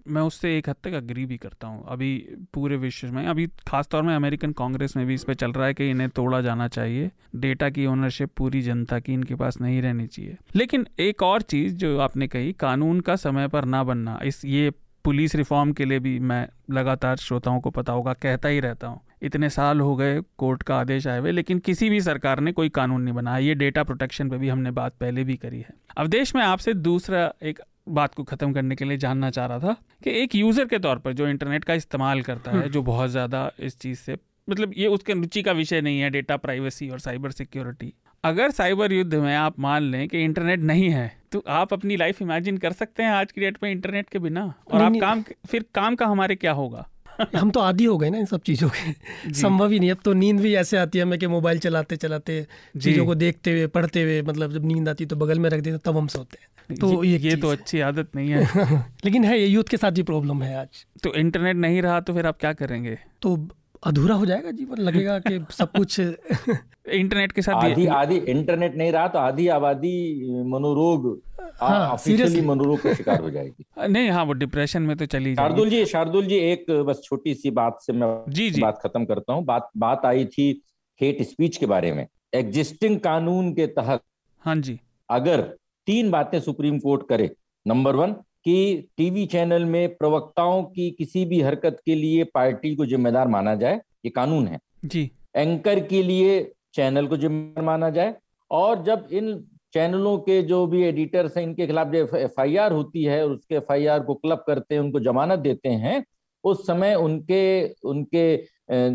मैं उससे एक हद तक अग्री भी करता हूँ। अभी पूरे विश्व में, अभी खासतौर में अमेरिकन कांग्रेस में भी इस पर चल रहा है कि इन्हें तोड़ा जाना चाहिए। डेटा की ओनरशिप पूरी जनता की, इनके पास नहीं रहनी चाहिए। लेकिन एक और चीज़ जो आपने कही, कानून का समय पर ना बनना। इस, ये पुलिस रिफॉर्म के लिए भी मैं लगातार श्रोताओं को पता होगा, कहता ही रहता हूँ। इतने साल हो गए, कोर्ट का आदेश आए हुए, लेकिन किसी भी सरकार ने कोई कानून नहीं बनाया। ये डेटा प्रोटेक्शन पे भी हमने बात पहले भी करी है। अब देश में आपसे दूसरा एक बात को ख़त्म करने के लिए जानना चाह रहा था कि एक यूज़र के तौर पर जो इंटरनेट का इस्तेमाल करता है हम्म। जो बहुत ज़्यादा इस चीज़ से मतलब ये उसके रुचि का विषय नहीं है डेटा प्राइवेसी और साइबर सिक्योरिटी। अगर साइबर युद्ध में आप मान लें कि इंटरनेट नहीं है तो आप अपनी लाइफ इमेजिन कर सकते हैं आज की डेट में इंटरनेट के बिना। और आप काम फिर काम का हमारे क्या होगा? हम तो आदि हो गए ना इन सब चीज़ों के। संभव ही नहीं अब तो नींद भी ऐसे आती है हमें कि मोबाइल चलाते चलाते चीज़ों को देखते हुए पढ़ते हुए मतलब जब नींद आती है तो बगल में रख देते तब हम सोते हैं। तो ये, ये तो अच्छी आदत नहीं है। लेकिन है ये यूथ के साथ भी प्रॉब्लम है आज। तो इंटरनेट नहीं रहा तो फिर आप क्या करेंगे? तो अधूरा हो जाएगा जीवन लगेगा कि सब कुछ इंटरनेट के साथ आधी आधी इंटरनेट नहीं रहा तो आधी आबादी मनोरोग हाँ, मनोरोग का शिकार हो जाएगी। नहीं हाँ वो डिप्रेशन में तो चली शार्दुल जी शार्दुल जी एक बस छोटी सी बात से मैं जी जी। बात खत्म करता हूँ। बात बात आई थी हेट स्पीच के बारे में। एग्जिस्टिंग कानून के तहत हाँ जी। अगर तीन बातें सुप्रीम कोर्ट करे। नंबर वन कि टीवी चैनल में प्रवक्ताओं की किसी भी हरकत के लिए पार्टी को जिम्मेदार माना जाए ये कानून है। जी। एंकर के लिए चैनल को जिम्मेदार माना जाए और जब इन चैनलों के जो भी एडिटर्स हैं इनके खिलाफ जो एफ़ होती है उसके एफआईआर को क्लब करते हैं उनको जमानत देते हैं उस समय उनके उनके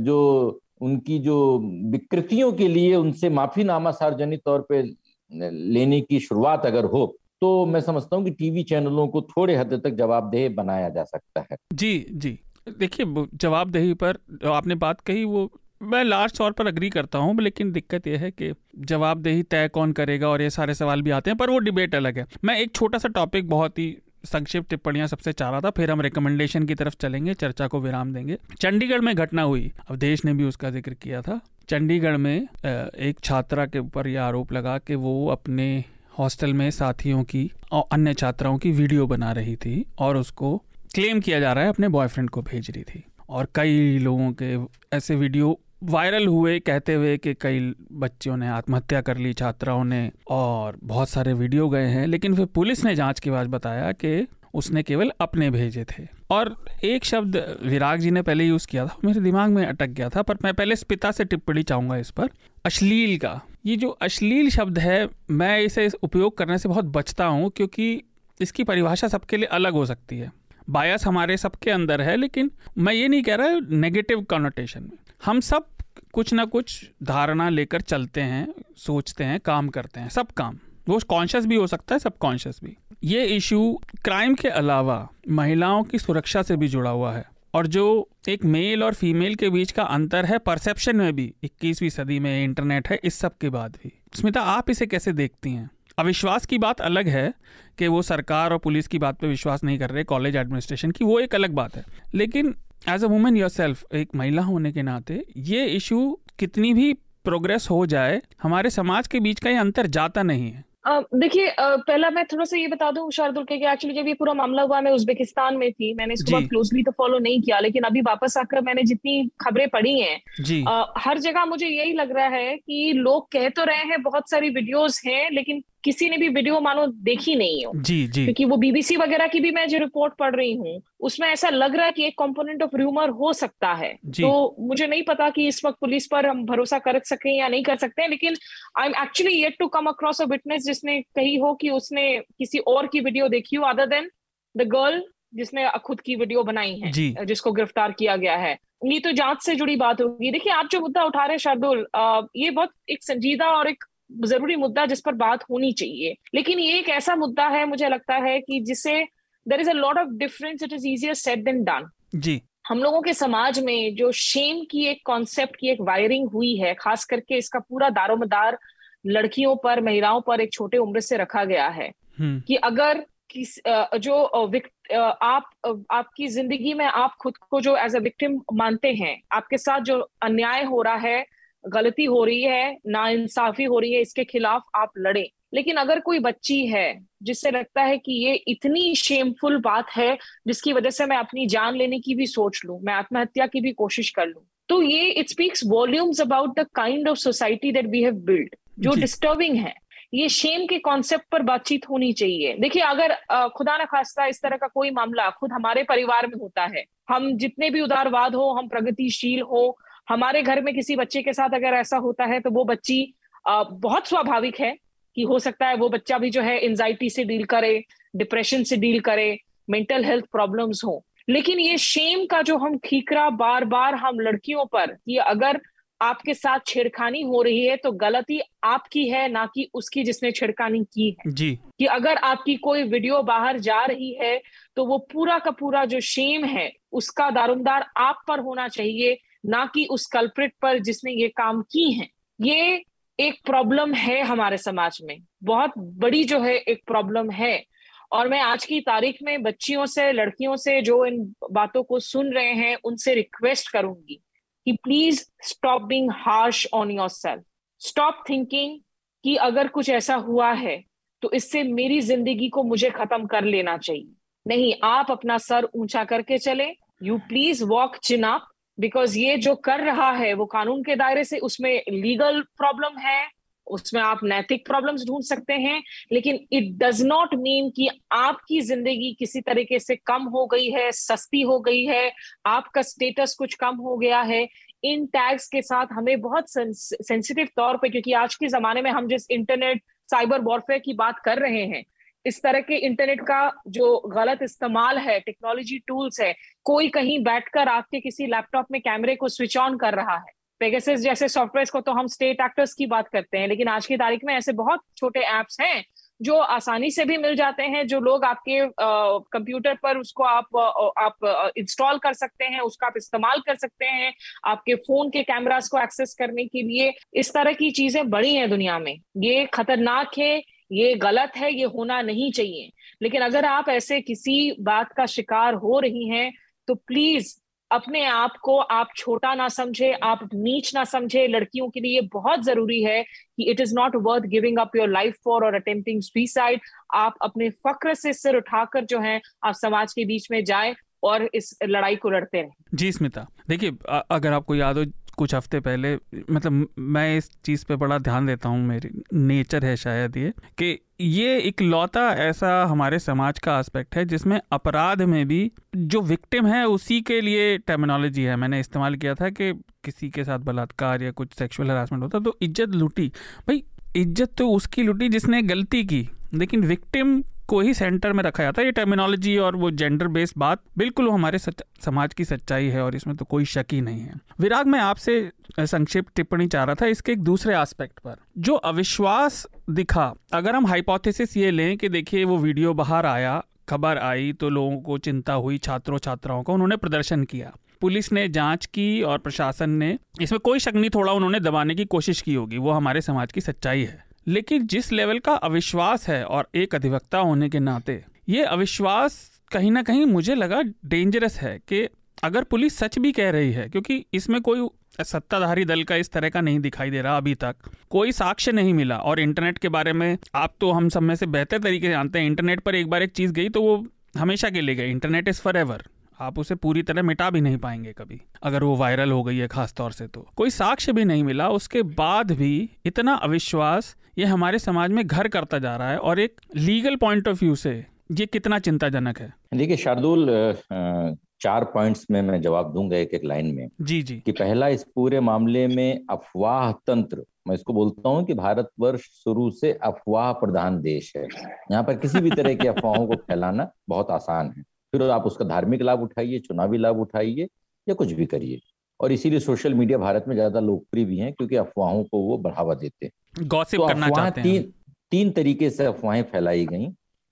जो उनकी जो विकृतियों के लिए उनसे माफीनामा सार्वजनिक तौर पे लेने की शुरुआत अगर हो तो मैं समझता हूँ कि टीवी चैनलों को थोड़े हद तक जवाबदेह बनाया जा सकता है। जी जी। देखिए जवाबदेही पर आपने बात कही, वो मैं लास्ट तौर पर अग्री करता हूँ, लेकिन दिक्कत यह है कि जवाबदेही तय कौन करेगा और ये सारे सवाल भी आते हैं, पर वो डिबेट अलग है। मैं एक छोटा सा टॉपिक बहुत ही संक्षिप्त टिप्पणियाँ सबसे चाह रहा था, फिर हम रिकमेंडेशन की तरफ़ चलेंगे, चर्चा को विराम देंगे। चंडीगढ़ में घटना हुई, अब देश ने भी उसका ज़िक्र किया था। चंडीगढ़ में एक छात्रा के ऊपर यह आरोप लगा कि वो अपने हॉस्टल में साथियों की और अन्य छात्राओं की वीडियो बना रही थी और उसको क्लेम किया जा रहा है, अपने बॉयफ्रेंड को भेज रही थी। और कई लोगों के ऐसे वीडियो वायरल हुए कहते हुए कि कई बच्चों ने आत्महत्या कर ली, छात्राओं ने और बहुत सारे वीडियो गए हैं, लेकिन फिर पुलिस ने जाँच के बाद बताया कि उसने केवल अपने भेजे थे। और एक शब्द विराग जी ने पहले यूज़ किया था, मेरे दिमाग में अटक गया था, पर मैं पहले इस पिता से टिप्पणी चाहूँगा इस पर। अश्लील का। ये जो अश्लील शब्द है, मैं इसे इस उपयोग करने से बहुत बचता हूँ, क्योंकि इसकी परिभाषा सबके लिए अलग हो सकती है। बायस हमारे सबके अंदर है, लेकिन मैं ये नहीं कह रहा नेगेटिव कॉनोटेशन में। हम सब कुछ ना कुछ धारणा लेकर चलते हैं, सोचते हैं, काम करते हैं, सब काम। वो कॉन्शियस भी हो सकता है सब कॉन्शियस भी। ये इशू क्राइम के अलावा महिलाओं की सुरक्षा से भी जुड़ा हुआ है। और जो एक मेल और फीमेल के बीच का अंतर है परसेप्शन में भी 21वीं सदी में इंटरनेट है, इस सब के बाद भी। स्मिता, आप इसे कैसे देखती हैं? अविश्वास की बात अलग है कि वो सरकार और पुलिस की बात पे विश्वास नहीं कर रहे कॉलेज एडमिनिस्ट्रेशन की वो एक अलग बात है। लेकिन as a women your self एक महिला होने के नाते ये इशू कितनी भी प्रोग्रेस हो जाए हमारे समाज के बीच का ये अंतर जाता नहीं है। देखिए पहला मैं थोड़ा सा ये बता दूँ शारदुल के एक्चुअली जब ये पूरा मामला हुआ मैं उज्बेकिस्तान में थी मैंने इसको बहुत क्लोजली तो फॉलो नहीं किया लेकिन अभी वापस आकर मैंने जितनी खबरें पढ़ी हैं हर जगह मुझे यही लग रहा है कि लोग कह तो रहे हैं बहुत सारी वीडियोस हैं लेकिन किसी ने भी वीडियो मानो देखी नहीं हो। जी जी। क्योंकि वो बीबीसी वगैरह की भी मैं जो रिपोर्ट पढ़ रही हूँ उसमें ऐसा लग रहा है कि एक कंपोनेंट ऑफ़ र्यूमर हो सकता है। तो मुझे नहीं पता कि इस वक्त पुलिस पर हम भरोसा कर सकें या नहीं कर सकते हैं लेकिन I am actually yet to come across a witness जिसने कही हो कि उसने किसी और की वीडियो देखी हो अदर देन द गर्ल जिसने खुद की वीडियो बनाई है जिसको गिरफ़्तार किया गया है। ये तो जाँच से जुड़ी बात होगी। देखिए आप जो मुद्दा उठा रहे हैं शार्दुल ये बहुत एक संजीदा और एक ज़रूरी मुद्दा जिस पर बात होनी चाहिए। लेकिन ये एक ऐसा मुद्दा है मुझे लगता है कि जिसे there is a lot of difference it is easier said than done जी। हम लोगों के समाज में जो शेम की एक कॉन्सेप्ट की एक वायरिंग हुई है खास करके इसका पूरा दारोमदार लड़कियों पर महिलाओं पर एक छोटे उम्र से रखा गया है हम्म। कि अगर किस जो आप आपकी ज़िंदगी में आप खुद को जो एज अ विक्टिम मानते हैं आपके साथ जो अन्याय हो रहा है गलती हो रही है ना इंसाफी हो रही है इसके खिलाफ आप लड़े। लेकिन अगर कोई बच्ची है जिससे लगता है कि ये इतनी शेमफुल बात है जिसकी वजह से मैं अपनी जान लेने की भी सोच लू मैं आत्महत्या की भी कोशिश कर लू तो ये it speaks volumes about the kind of society that we have build जो डिस्टर्बिंग है। ये शेम के कॉन्सेप्ट पर बातचीत होनी चाहिए। देखिए अगर खुदा न खास्ता इस तरह का कोई मामला खुद हमारे परिवार में होता है हम जितने भी उदारवाद हो हम प्रगतिशील हो हमारे घर में किसी बच्चे के साथ अगर ऐसा होता है तो वो बच्ची बहुत स्वाभाविक है कि हो सकता है वो बच्चा भी जो है एंजाइटी से डील करे डिप्रेशन से डील करे मेंटल हेल्थ प्रॉब्लम्स हो। लेकिन ये शेम का जो हम ठीकरा बार बार हम लड़कियों पर कि अगर आपके साथ छेड़खानी हो रही है तो गलती आपकी है ना कि उसकी जिसने छेड़खानी की है। जी। कि अगर आपकी कोई वीडियो बाहर जा रही है तो वो पूरा का पूरा जो शेम है उसका दारोमदार आप पर होना चाहिए ना कि उस कल्प्रिट पर जिसने ये काम की हैं। ये एक प्रॉब्लम है हमारे समाज में। बहुत बड़ी जो है एक प्रॉब्लम है। और मैं आज की तारीख में बच्चियों से, लड़कियों से जो इन बातों को सुन रहे हैं, उनसे रिक्वेस्ट करूँगी कि please stop being harsh on yourself stop thinking कि अगर कुछ ऐसा हुआ है तो इससे मेरी ज़िंदगी को मुझे खत्म कर लेना चाहिए। नहीं, आप अपना सर ऊँचा करके चले। You please walk chin up because ये जो कर रहा है, वो कानून के दायरे से उसमें लीगल प्रॉब्लम है, उसमें आप नैतिक प्रॉब्लम्स ढूंढ सकते हैं, लेकिन इट डज नॉट मीन कि आपकी ज़िंदगी किसी तरीके से कम हो गई है, सस्ती हो गई है, आपका स्टेटस कुछ कम हो गया है। इन टैग्स के साथ हमें बहुत सेंसिटिव तौर पे, क्योंकि आज के जमाने में हम जिस इंटरनेट साइबर वॉरफेयर की बात कर रहे हैं इस तरह के इंटरनेट का जो गलत इस्तेमाल है टेक्नोलॉजी टूल्स है, कोई कहीं बैठकर आपके किसी लैपटॉप में कैमरे को स्विच ऑन कर रहा है। पेगासिस जैसे सॉफ्टवेयर को तो हम स्टेट एक्टर्स की बात करते हैं, लेकिन आज की तारीख में ऐसे बहुत छोटे एप्स हैं, जो आसानी से भी मिल जाते हैं, जो लोग आपके कंप्यूटर पर उसको आप आप इंस्टॉल कर सकते हैं, उसका आप इस्तेमाल कर सकते हैं, आपके फ़ोन के कैमरास को एक्सेस करने के लिए। इस तरह की चीज़ें बड़ी हैं दुनिया में। ये खतरनाक है ये गलत है, ये होना नहीं चाहिए। लेकिन अगर आप ऐसे किसी बात का शिकार हो रही हैं तो प्लीज़ अपने आप को आप छोटा ना समझे, आप नीच ना समझे। लड़कियों के लिए बहुत ज़रूरी है कि it is not worth giving up your life for और अटेम्प्टिंग सुसाइड आप अपने फक्र से सिर उठाकर जो है, आप समाज के बीच में जाए और इस लड़ाई को लड़ते रहे। जी स्मिता, देखिए अगर आपको याद हो कुछ हफ़्ते पहले मतलब मैं इस चीज़ पे बड़ा ध्यान देता हूँ, मेरी, नेचर है शायद ये, कि ये एक लौता ऐसा हमारे समाज का एस्पेक्ट है, जिसमें अपराध में भी जो विक्टिम है, उसी के लिए टर्मिनोलॉजी है। मैंने इस्तेमाल किया था कि किसी के साथ बलात्कार या कुछ सेक्सुअल हरासमेंट होता तो इज़्ज़त लूटी। भाई, इज़्ज़त तो उसकी लूटी जिसने गलती की, लेकिन विक्टिम को ही सेंटर में रखा जाता है। ये टर्मिनोलॉजी और वो जेंडर बेस्ड बात बिल्कुल हमारे सच, समाज की सच्चाई है और इसमें तो कोई शक ही नहीं है। विराग मैं आपसे संक्षिप्त टिप्पणी चाह रहा था इसके एक दूसरे एस्पेक्ट पर। जो अविश्वास दिखा अगर हम हाइपोथेसिस ये लें कि देखिए वो वीडियो बाहर आया खबर आई तो लोगों को चिंता हुई छात्रों छात्राओं को उन्होंने प्रदर्शन किया। पुलिस ने जाँच की और प्रशासन ने इसमें कोई शक नहीं थोड़ा उन्होंने दबाने की कोशिश की होगी वो हमारे समाज की सच्चाई है। लेकिन जिस लेवल का अविश्वास है और एक अधिवक्ता होने के नाते, ये अविश्वास कहीं ना कहीं मुझे लगा डेंजरस है कि अगर पुलिस सच भी कह रही है, क्योंकि इसमें कोई सत्ताधारी दल का इस तरह का नहीं दिखाई दे रहा अभी तक। कोई साक्ष्य नहीं मिला और इंटरनेट के बारे में, आप तो हम सब में से बेहतर तरीके से जानते हैं इंटरनेट पर एक बार एक चीज़ गई तो वो हमेशा के लिए गई इंटरनेट इज़ फॉर एवर आप उसे पूरी तरह मिटा भी नहीं पाएँगे कभी, अगर वो वायरल हो गई है खास तौर से तो। कोई साक्ष्य भी नहीं मिला, उसके बाद भी इतना अविश्वास ये हमारे समाज में घर करता जा रहा है और एक लीगल पॉइंट ऑफ़ व्यू से ये कितना चिंताजनक है। देखिए शार्दुल चार पॉइंट्स में मैं जवाब दूँगा एक एक लाइन में। जी जी। कि पहला इस पूरे मामले में अफवाह तंत्र मैं इसको बोलता हूँ कि भारतवर्ष शुरू से अफवाह प्रधान देश है। यहाँ पर किसी भी तरह की अफवाहों को फैलाना बहुत आसान है। फिर आप उसका धार्मिक लाभ उठाइए चुनावी लाभ उठाइए या कुछ भी करिए। और इसीलिए सोशल मीडिया भारत में ज़्यादा लोकप्रिय भी है क्योंकि अफवाहों को वो बढ़ावा देते हैं। तो अफवाह तीन तीन तरीके से अफवाहें फैलाई गई।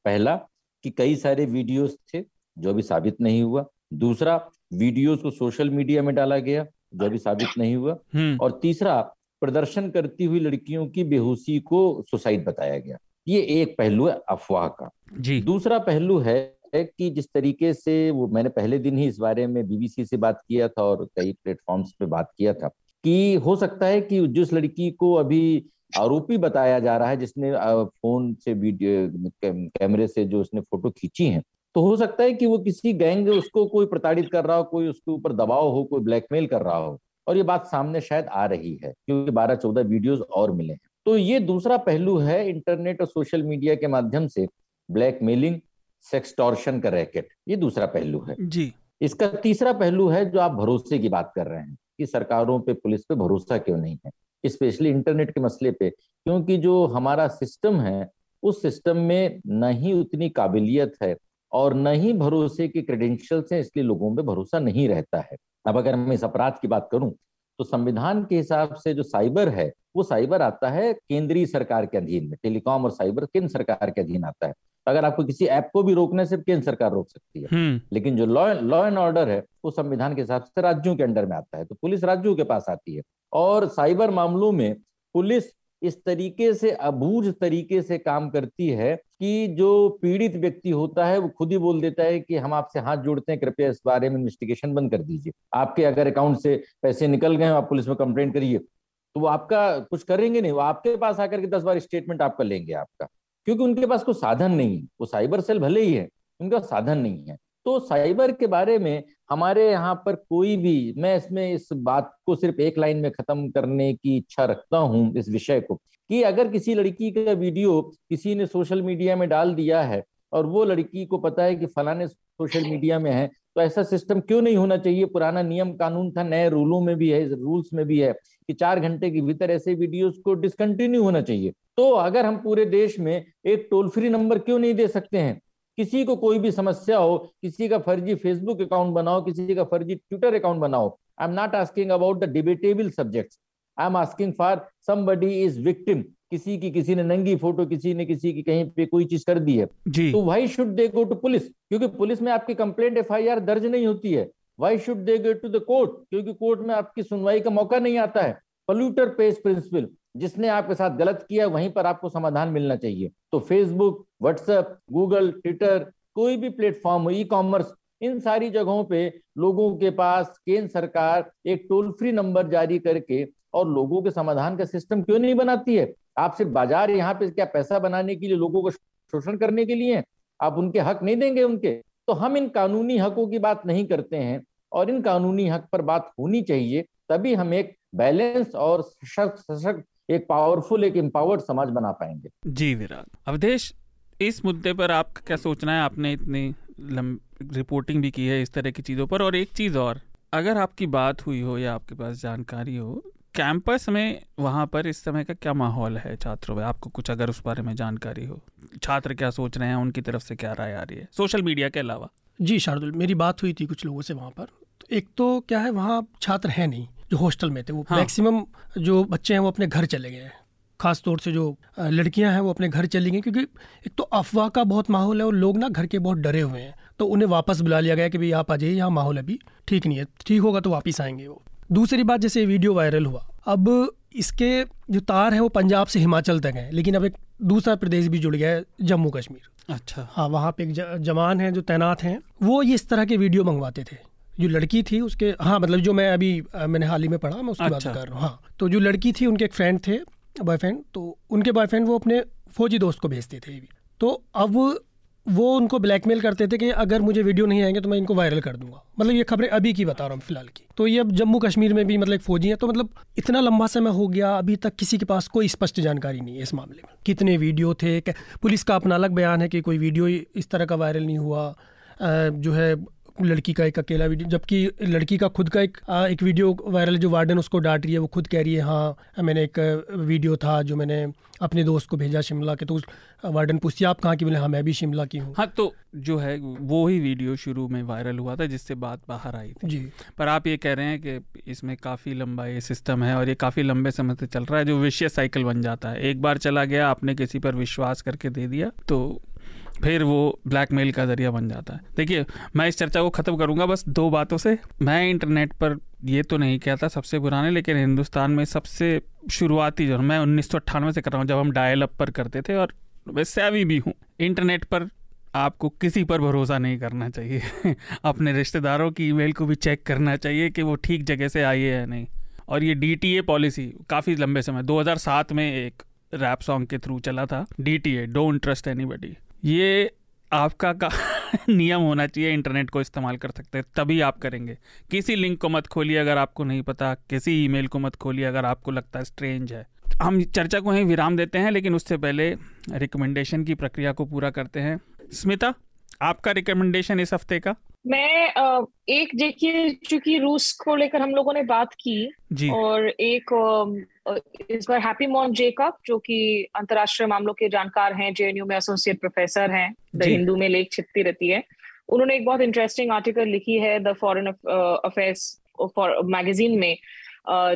पहला कि कई सारे वीडियोस थे जो अभी साबित नहीं हुआ। दूसरा वीडियोस को सोशल मीडिया में डाला गया जो अभी साबित नहीं हुआ। हम्म। और तीसरा प्रदर्शन करती हुई लड़कियों की बेहोशी को सुसाइड बताया गया। ये एक पहलू है अफवाह का। जी। दूसरा पहलू है है कि जिस तरीके से वो, मैंने पहले दिन ही इस बारे में बीबीसी से बात किया था और कई प्लेटफॉर्म्स पे बात किया था कि हो सकता है कि जिस लड़की को अभी आरोपी बताया जा रहा है, जिसने फ़ोन से वीडियो कैमरे से जो उसने फ़ोटो खींची है तो हो सकता है कि वो किसी गैंग उसको कोई प्रताड़ित कर रहा हो, कोई उसके ऊपर दबाव हो, कोई ब्लैकमेल कर रहा हो और ये बात सामने शायद आ रही है, क्योंकि बारह चौदह वीडियोस और मिले हैं। तो ये दूसरा पहलू है इंटरनेट और सोशल मीडिया के माध्यम से ब्लैकमेलिंग सेक्सटॉर्शन का रैकेट ये दूसरा पहलू है। जी। इसका तीसरा पहलू है जो आप भरोसे की बात कर रहे हैं कि सरकारों पे पुलिस पे भरोसा क्यों नहीं है? स्पेशली इंटरनेट के मसले पे क्योंकि जो हमारा सिस्टम है उस सिस्टम में न ही उतनी काबिलियत है और न ही भरोसे के क्रेडेंशियल्स हैं इसलिए लोगों में भरोसा नहीं रहता है। अब अगर मैं इस अपराध की बात करूँ तो संविधान के हिसाब से जो साइबर है वो साइबर आता है केंद्रीय सरकार के अधीन में टेलीकॉम और साइबर केंद्र सरकार के अधीन आता है। अगर आपको किसी ऐप को भी रोकने से केंद्र सरकार रोक सकती है। हम्म। लेकिन जो लॉ लॉ एंड ऑर्डर है वो संविधान के हिसाब से राज्यों के अंडर में आता है तो पुलिस राज्यों के पास आती है। और साइबर मामलों में पुलिस इस तरीके से अबूझ तरीके से काम करती है कि जो पीड़ित व्यक्ति होता है, वो खुद ही बोल देता है कि हम आपसे हाथ जोड़ते हैं, कृपया इस बारे में इन्वेस्टिगेशन बंद कर दीजिए। आपके अगर अकाउंट से पैसे निकल गए आप पुलिस में कंप्लेंट करिए तो वो आपका कुछ करेंगे नहीं, वो आपके पास आकर के दस बार स्टेटमेंट आपका लेंगे आपका। क्योंकि उनके पास कोई साधन नहीं है, वो साइबर सेल भले ही है, उनका साधन नहीं है। तो साइबर के बारे में हमारे यहाँ पर कोई भी, मैं इसमें इस बात को सिर्फ़ एक लाइन में खत्म करने की इच्छा रखता हूँ, इस विषय को कि अगर किसी लड़की का वीडियो किसी ने सोशल मीडिया में डाल दिया है और वो लड़की को पता है कि फलाने सोशल मीडिया में है तो ऐसा सिस्टम क्यों नहीं होना चाहिए? पुराना नियम कानून था, नए रूलों में भी है, रूल्स में भी है कि चार घंटे के भीतर ऐसे वीडियोस को डिसकंटिन्यू होना चाहिए। तो अगर हम पूरे देश में एक टोल फ्री नंबर क्यों नहीं दे सकते हैं? किसी को कोई भी समस्या हो, किसी का फर्जी फेसबुक अकाउंट बनाओ, किसी का फर्जी ट्विटर अकाउंट बनाओ I am not asking about the debatable subjects I am asking for somebody is victim किसी की किसी ने नंगी फ़ोटो किसी ने किसी की कहीं पे कोई चीज़ कर दी है। जी. तो why should they go to police क्योंकि पुलिस में आपकी कंप्लेंट एफआईआर दर्ज नहीं होती है। Why should they go to the court क्योंकि कोर्ट में आपकी सुनवाई का मौका नहीं आता है। पोल्यूटर पेस प्रिंसिपल जिसने आपके साथ गलत किया वहीं पर आपको समाधान मिलना चाहिए। तो फेसबुक व्हाट्सएप गूगल ट्विटर कोई भी प्लेटफॉर्म हो ई कॉमर्स इन सारी जगहों पे लोगों के पास केंद्र सरकार एक टोल फ्री नंबर जारी करके और लोगों के समाधान का सिस्टम क्यों नहीं बनाती है? आप सिर्फ़ बाज़ार यहाँ पे क्या पैसा बनाने के लिए लोगों को शोषण करने के लिए आप उनके हक नहीं देंगे उनके? तो हम इन कानूनी हकों की बात नहीं करते हैं और इन कानूनी हक पर बात होनी चाहिए, तभी हम एक बैलेंस और सशक्त सशक्त, एक पावरफुल एक एम्पावर्ड समाज बना पाएँगे। जी विराट। अवधेश, इस मुद्दे पर आपका क्या सोचना है? आपने इतनी रिपोर्टिंग भी की है इस तरह की चीज़ों पर। और एक चीज़ और, अगर आपकी बात हुई हो या आपके पास जानकारी हो कैंपस में वहाँ पर इस समय का क्या माहौल है छात्रों में? आपको कुछ अगर उस बारे में जानकारी हो। छात्र क्या सोच रहे हैं? उनकी तरफ़ से क्या राय आ रही है? सोशल मीडिया के अलावा। जी शार्दुल मेरी बात हुई थी कुछ लोगों से वहाँ पर। तो एक तो क्या है वहाँ छात्र हैं नहीं जो हॉस्टल में थे। वो हाँ। मैक्सिमम जो बच्चे हैं वो अपने घर चले गए। हैं खास तौर से जो लड़कियाँ हैं वो अपने घर चली गई क्योंकि एक तो अफवाह का बहुत माहौल है और लोग ना घर के बहुत डरे हुए हैं। तो उन्हें वापस बुला लिया गया कि भाई आप आ जाइए यहाँ माहौल अभी ठीक नहीं है। ठीक होगा तो वापस आएँगे वो। दूसरी बात जैसे वीडियो वायरल हुआ अब इसके जो तार है वो पंजाब से हिमाचल तक है लेकिन अब एक दूसरा प्रदेश भी जुड़ गया है जम्मू कश्मीर। अच्छा। हाँ वहाँ पे एक जवान हैं जो तैनात हैं वो ये इस तरह के वीडियो मंगवाते थे। जो लड़की थी उसके हाँ मतलब जो मैं अभी मैंने हाल ही में पढ़ा मैं उसकी अच्छा। बात कर रहा हूँ हाँ। तो जो लड़की थी उनके एक फ्रेंड थे बॉयफ्रेंड तो उनके बॉयफ्रेंड वो अपने फौजी दोस्त को भेजते थे। तो अब वो उनको ब्लैकमेल करते थे कि अगर मुझे वीडियो नहीं आएँगे तो मैं इनको वायरल कर दूँगा। मतलब ये खबरें अभी की बता रहा हूँ फ़िलहाल की। तो ये अब जम्मू कश्मीर में भी मतलब एक फौजी है तो मतलब इतना लंबा समय हो गया, अभी तक किसी के पास कोई स्पष्ट जानकारी नहीं है इस मामले में। कितने वीडियो थे पुलिस का अपना अलग बयान है कि कोई वीडियो इस तरह का वायरल नहीं हुआ जो है लड़की का एक अकेला वीडियो जबकि लड़की का खुद का एक एक वीडियो वायरल जो वार्डन उसको डांट रही है वो खुद कह रही है हाँ मैंने एक वीडियो था जो मैंने अपने दोस्त को भेजा शिमला के तो उस वार्डन पूछती आप कहाँ की? बोले हाँ मैं भी शिमला की हूँ। हाँ तो जो है वो ही वीडियो शुरू में वायरल हुआ था जिससे बात बाहर आई थी। जी। पर आप ये कह रहे हैं कि इसमें काफ़ी लंबा ये सिस्टम है और ये काफ़ी लंबे समय से चल रहा है जो विषय साइकिल बन जाता है। एक बार चला गया आपने किसी पर विश्वास करके दे दिया तो फिर वो ब्लैकमेल का ज़रिया बन जाता है। देखिए, मैं इस चर्चा को ख़त्म करूँगा, बस दो बातों से। मैं इंटरनेट पर ये तो नहीं कहता सबसे पुराने, लेकिन हिंदुस्तान में सबसे शुरुआती जो, मैं उन्नीस सौ अट्ठानवे से कर रहा हूँ, जब हम डायल अप पर करते थे, और वैसे अभी भी हूँ। इंटरनेट पर आपको किसी पर भरोसा नहीं करना चाहिए। अपने रिश्तेदारों की ईमेल को भी चेक करना चाहिए कि वो ठीक जगह से आई है या नहीं। और ये डीटीए पॉलिसी काफ़ी लंबे समय 2007 में एक रैप सॉन्ग के थ्रू चला था। D T A don't trust any ये आपका का नियम होना चाहिए इंटरनेट को इस्तेमाल कर सकते हैं तभी आप करेंगे। किसी लिंक को मत खोलिए अगर आपको नहीं पता किसी ईमेल को मत खोलिए अगर आपको लगता है स्ट्रेंज है। हम चर्चा को ही विराम देते हैं लेकिन उससे पहले रिकमेंडेशन की प्रक्रिया को पूरा करते हैं। स्मिता आपका रिकमेंडेशन इस हफ़्ते का? मैं एक देखिए चूँकि रूस को लेकर हम लोगों ने बात की जी. और एक इस बार हैप्पी मॉन जेकब जो कि अंतरराष्ट्रीय मामलों के जानकार हैं जेएनयू में एसोसिएट प्रोफेसर हैं द हिंदू में लेख छिपती रहती है। उन्होंने एक बहुत इंटरेस्टिंग आर्टिकल लिखी है द फॉरेन अफेयर्स मैगजीन में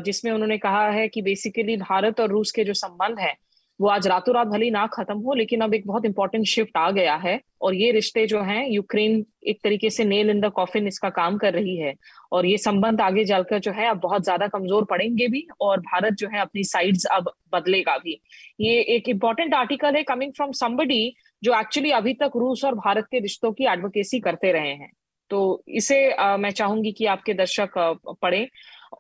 जिसमें उन्होंने कहा है कि बेसिकली भारत और रूस के जो संबंध है वो आज रातों रात भली ना खत्म हो लेकिन अब एक बहुत इंपॉर्टेंट शिफ्ट आ गया है और ये रिश्ते जो हैं यूक्रेन एक तरीके से नेल इन द कॉफिन इसका काम कर रही है। और ये संबंध आगे चलकर जो है अब बहुत ज़्यादा कमज़ोर पड़ेंगे भी और भारत जो है अपनी साइड्स अब बदलेगा भी। ये एक इंपॉर्टेंट आर्टिकल है कमिंग फ्रॉम समबडी जो एक्चुअली अभी तक रूस और भारत के रिश्तों की एडवोकेसी करते रहे हैं। तो इसे आ, मैं चाहूँगी कि आपके दर्शक पढ़ें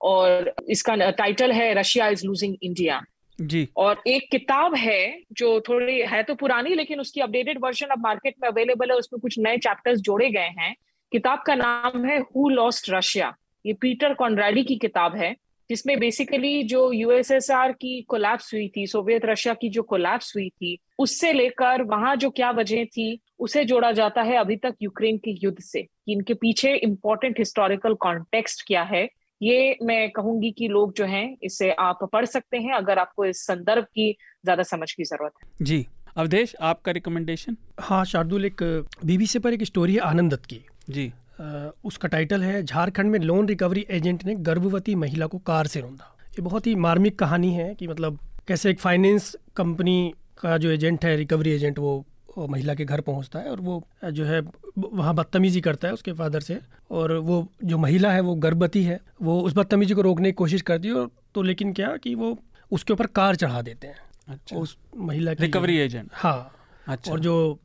और इसका टाइटल है रशिया इज़ लूजिंग इंडिया जी। और एक किताब है जो थोड़ी, है तो पुरानी, लेकिन उसकी अपडेटेड वर्जन अब मार्केट में अवेलेबल है, उसमें कुछ नए चैप्टर्स जोड़े गए हैं। किताब का नाम है हु लॉस्ट रशिया ये पीटर कॉन्ड्राडी की किताब है, जिसमें बेसिकली जो यूएसएसआर की कोलैप्स हुई थी सोवियत रशिया की जो कोलैप्स हुई थी, उससे लेकर वहाँ जो क्या वजह थी, उसे जोड़ा जाता है अभी तक यूक्रेन के युद्ध से इनके पीछे इंपॉर्टेंट हिस्टोरिकल कॉन्टेक्स्ट क्या है ये मैं कहूँगी कि लोग जो हैं इसे आप पढ़ सकते हैं अगर आपको इस संदर्भ की ज़्यादा समझ की ज़रूरत है। जी। अवधेश आपका रिकमेंडेशन हाँ शार्दुल एक बीबीसी पर एक स्टोरी है आनंद दत्त की। जी। आ, उसका टाइटल है झारखंड में लोन रिकवरी एजेंट ने गर्भवती महिला को कार से रौंदा। ये बहुत ही मार्मिक कहानी है कि मतलब कैसे एक फाइनेंस कंपनी का जो एजेंट है रिकवरी एजेंट वो महिला के घर पहुँचता है और वो जो है वहाँ बदतमीजी करता है उसके फादर से और वो जो महिला है वो गर्भवती है वो उस बदतमीजी को रोकने की कोशिश करती है और तो लेकिन क्या कि वो उसके ऊपर कार चढ़ा देते हैं। अच्छा। उस महिला की रिकवरी एजेंट हाँ। अच्छा। और जो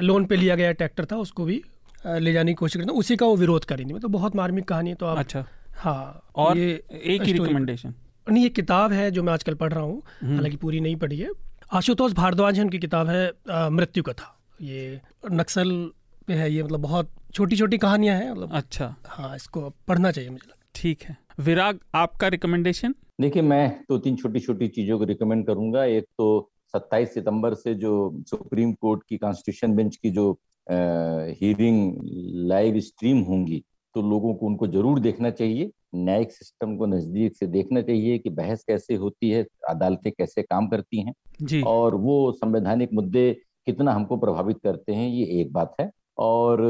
लोन पे लिया गया ट्रैक्टर था उसको भी ले जाने की कोशिश करते हैं। उसी का वो विरोध करेंगे। मतलब बहुत मार्मिक कहानी है तो आप अच्छा। हाँ और ये एक ही रिकमेंडेशन नहीं ये किताब है जो मैं आजकल पढ़ रहा हूँ। हम्म। हालाँकि पूरी नहीं पढ़ी है। आशुतोष भारद्वाज है उनकी किताब है मृत्यु कथा। ये नक्सल पे है ये मतलब बहुत छोटी छोटी कहानियाँ हैं मतलब अच्छा। हाँ इसको पढ़ना चाहिए मुझे ठीक है। विराग आपका रिकमेंडेशन देखिए मैं दो तीन छोटी छोटी चीज़ों को रिकमेंड करूँगा। एक तो 27 सितंबर से जो सुप्रीम कोर्ट की कॉन्स्टिट्यूशन बेंच की जो हियरिंग लाइव स्ट्रीम होंगी तो लोगों को उनको ज़रूर देखना चाहिए। न्यायिक सिस्टम को नज़दीक से देखना चाहिए कि बहस कैसे होती है अदालतें कैसे काम करती हैं और वो संवैधानिक मुद्दे कितना हमको प्रभावित करते हैं ये एक बात है। और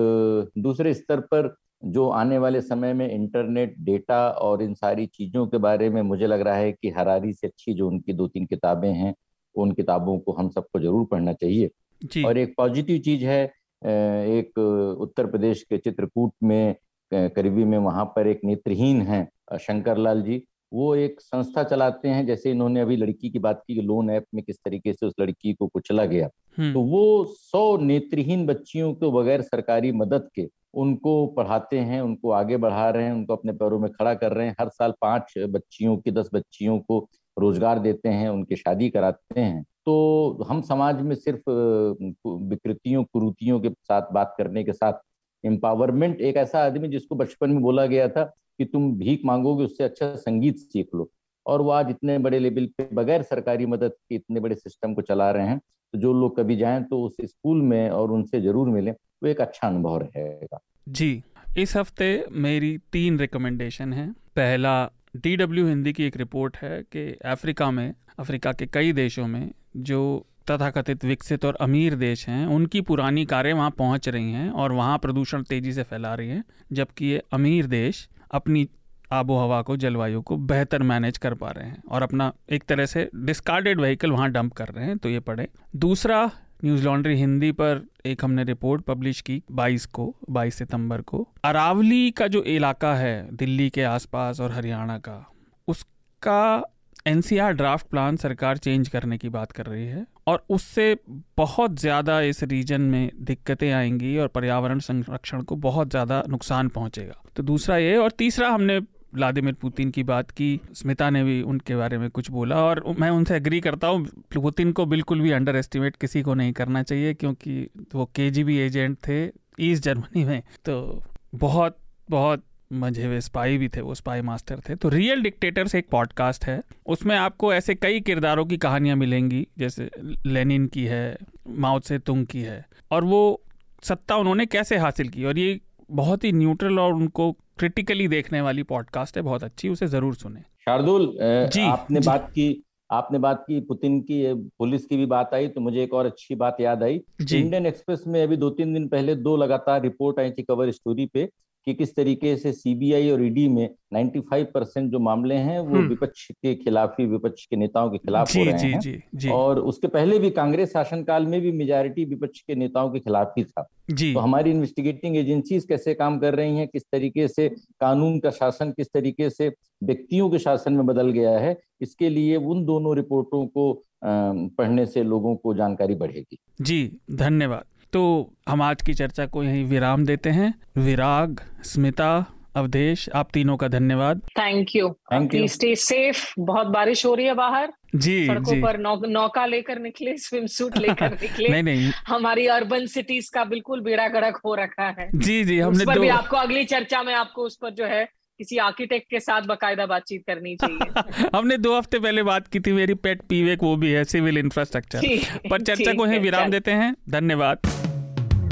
दूसरे स्तर पर जो आने वाले समय में इंटरनेट डेटा और इन सारी चीज़ों के बारे में मुझे लग रहा है कि हरारी से अच्छी जो उनकी दो तीन किताबें हैं उन किताबों को हम सबको ज़रूर पढ़ना चाहिए। और एक पॉजिटिव चीज़ है एक उत्तर प्रदेश के चित्रकूट में करीबी में वहाँ पर एक नेत्रहीन है शंकर लाल जी। वो एक संस्था चलाते हैं जैसे इन्होंने अभी लड़की की बात की लोन ऐप में किस तरीके से उस लड़की को कुचला गया। हम्म। तो वो सौ नेत्रहीन बच्चियों को बगैर सरकारी मदद के उनको पढ़ाते हैं उनको आगे बढ़ा रहे हैं उनको अपने पैरों में खड़ा कर रहे हैं। हर साल पाँच बच्चियों की दस बच्चियों को रोज़गार देते हैं उनकी शादी कराते हैं। तो हम समाज में सिर्फ़ विकृतियों कुरुतियों के साथ बात करने के साथ एम्पावरमेंट एक ऐसा आदमी जिसको बचपन में बोला गया था कि तुम भीख मांगोगे, उससे अच्छा संगीत सीख लो। और वो आज इतने बड़े लेवल पे बगैर सरकारी मदद के इतने बड़े सिस्टम को चला रहे हैं तो जो लोग कभी जाएँ तो उस स्कूल में और उनसे ज़रूर मिलें, वो एक अच्छा अनुभव रहेगा। जी, इस हफ़्ते मेरी तीन रिकमेंडेशन है। पहला डी हिंदी की एक रिपोर्ट है कि अफ्रीका में, अफ्रीका के कई देशों में जो तथाकथित विकसित और अमीर देश हैं। उनकी पुरानी कारें वहाँ पहुँच रही हैं और वहाँ प्रदूषण तेज़ी से फैला रही है, जबकि ये अमीर देश अपनी आबो हवा को, जलवायु को बेहतर मैनेज कर पा रहे हैं और अपना एक तरह से डिस्कार्डेड व्हीकल वहाँ डंप कर रहे हैं। तो ये पढ़े। दूसरा न्यूज़ लॉन्ड्री हिंदी पर एक हमने रिपोर्ट पब्लिश की 22 को 22 सितंबर को। अरावली का जो इलाका है, दिल्ली के आसपास और हरियाणा का, उसका एनसीआर ड्राफ्ट प्लान सरकार चेंज करने की बात कर रही है और उससे बहुत ज़्यादा इस रीजन में दिक्कतें आएँगी और पर्यावरण संरक्षण को बहुत ज़्यादा नुकसान पहुंचेगा। तो दूसरा ये और तीसरा हमने व्लादिमिर पुतिन की बात की, स्मिता ने भी उनके बारे में कुछ बोला और मैं उनसे एग्री करता हूँ, पुतिन को बिल्कुल भी अंडर एस्टिमेट किसी को नहीं करना चाहिए क्योंकि वो के एजेंट थे ईस्ट जर्मनी में तो बहुत बहुत मज़े हुए स्पाई भी थे वो स्पाई मास्टर थे। तो रियल डिक्टेटर्स एक पॉडकास्ट है। उसमें आपको ऐसे कई किरदारों की कहानियाँ मिलेंगी जैसे लेनिन की है माओ से तुंग की है। और वो सत्ता उन्होंने कैसे हासिल की? और ये बहुत ही न्यूट्रल और उनको क्रिटिकली देखने वाली पॉडकास्ट है बहुत अच्छी उसे ज़रूर सुने। शार्दुल जी आपने जी. बात की आपने बात की पुतिन की पुलिस की भी बात आई तो मुझे एक और अच्छी बात याद आई। इंडियन एक्सप्रेस में अभी दो तीन दिन पहले दो लगातार रिपोर्ट आई थी कवर स्टोरी पे। कि किस तरीके से सीबीआई और ईडी में 95 परसेंट जो मामले हैं वो हम्म। विपक्ष के खिलाफ ही विपक्ष के नेताओं के खिलाफ हो रहे जी हैं। जी जी। और उसके पहले भी कांग्रेस शासनकाल में भी मेजोरिटी विपक्ष के नेताओं के खिलाफ ही था। जी। तो हमारी इन्वेस्टिगेटिंग एजेंसीज कैसे काम कर रही हैं किस तरीके से कानून का शासन किस तरीके से व्यक्तियों के शासन में बदल गया है इसके लिए उन दोनों रिपोर्टों को पढ़ने से लोगों को जानकारी बढ़ेगी। जी धन्यवाद। तो हम आज की चर्चा को यहीं विराम देते हैं। विराग स्मिता अवधेश आप तीनों का धन्यवाद। Thank you Thank you. Please stay safe बहुत बारिश हो रही है बाहर। जी सड़कों जी। पर नौ, नौका लेकर निकले स्विम सूट लेकर निकले। नहीं नहीं। हमारी अर्बन सिटीज़ का बिल्कुल बेड़ा गड़क हो रखा है। जी जी उस हमने पर दो भी आपको अगली चर्चा में आपको उस पर जो है किसी आर्किटेक्ट के साथ बकायदा बातचीत करनी चाहिए। हमने दो हफ़्ते पहले बात की थी मेरी पेट पीवेक वो भी है सिविल इंफ्रास्ट्रक्चर पर चर्चा को यहीं विराम देते हैं। धन्यवाद।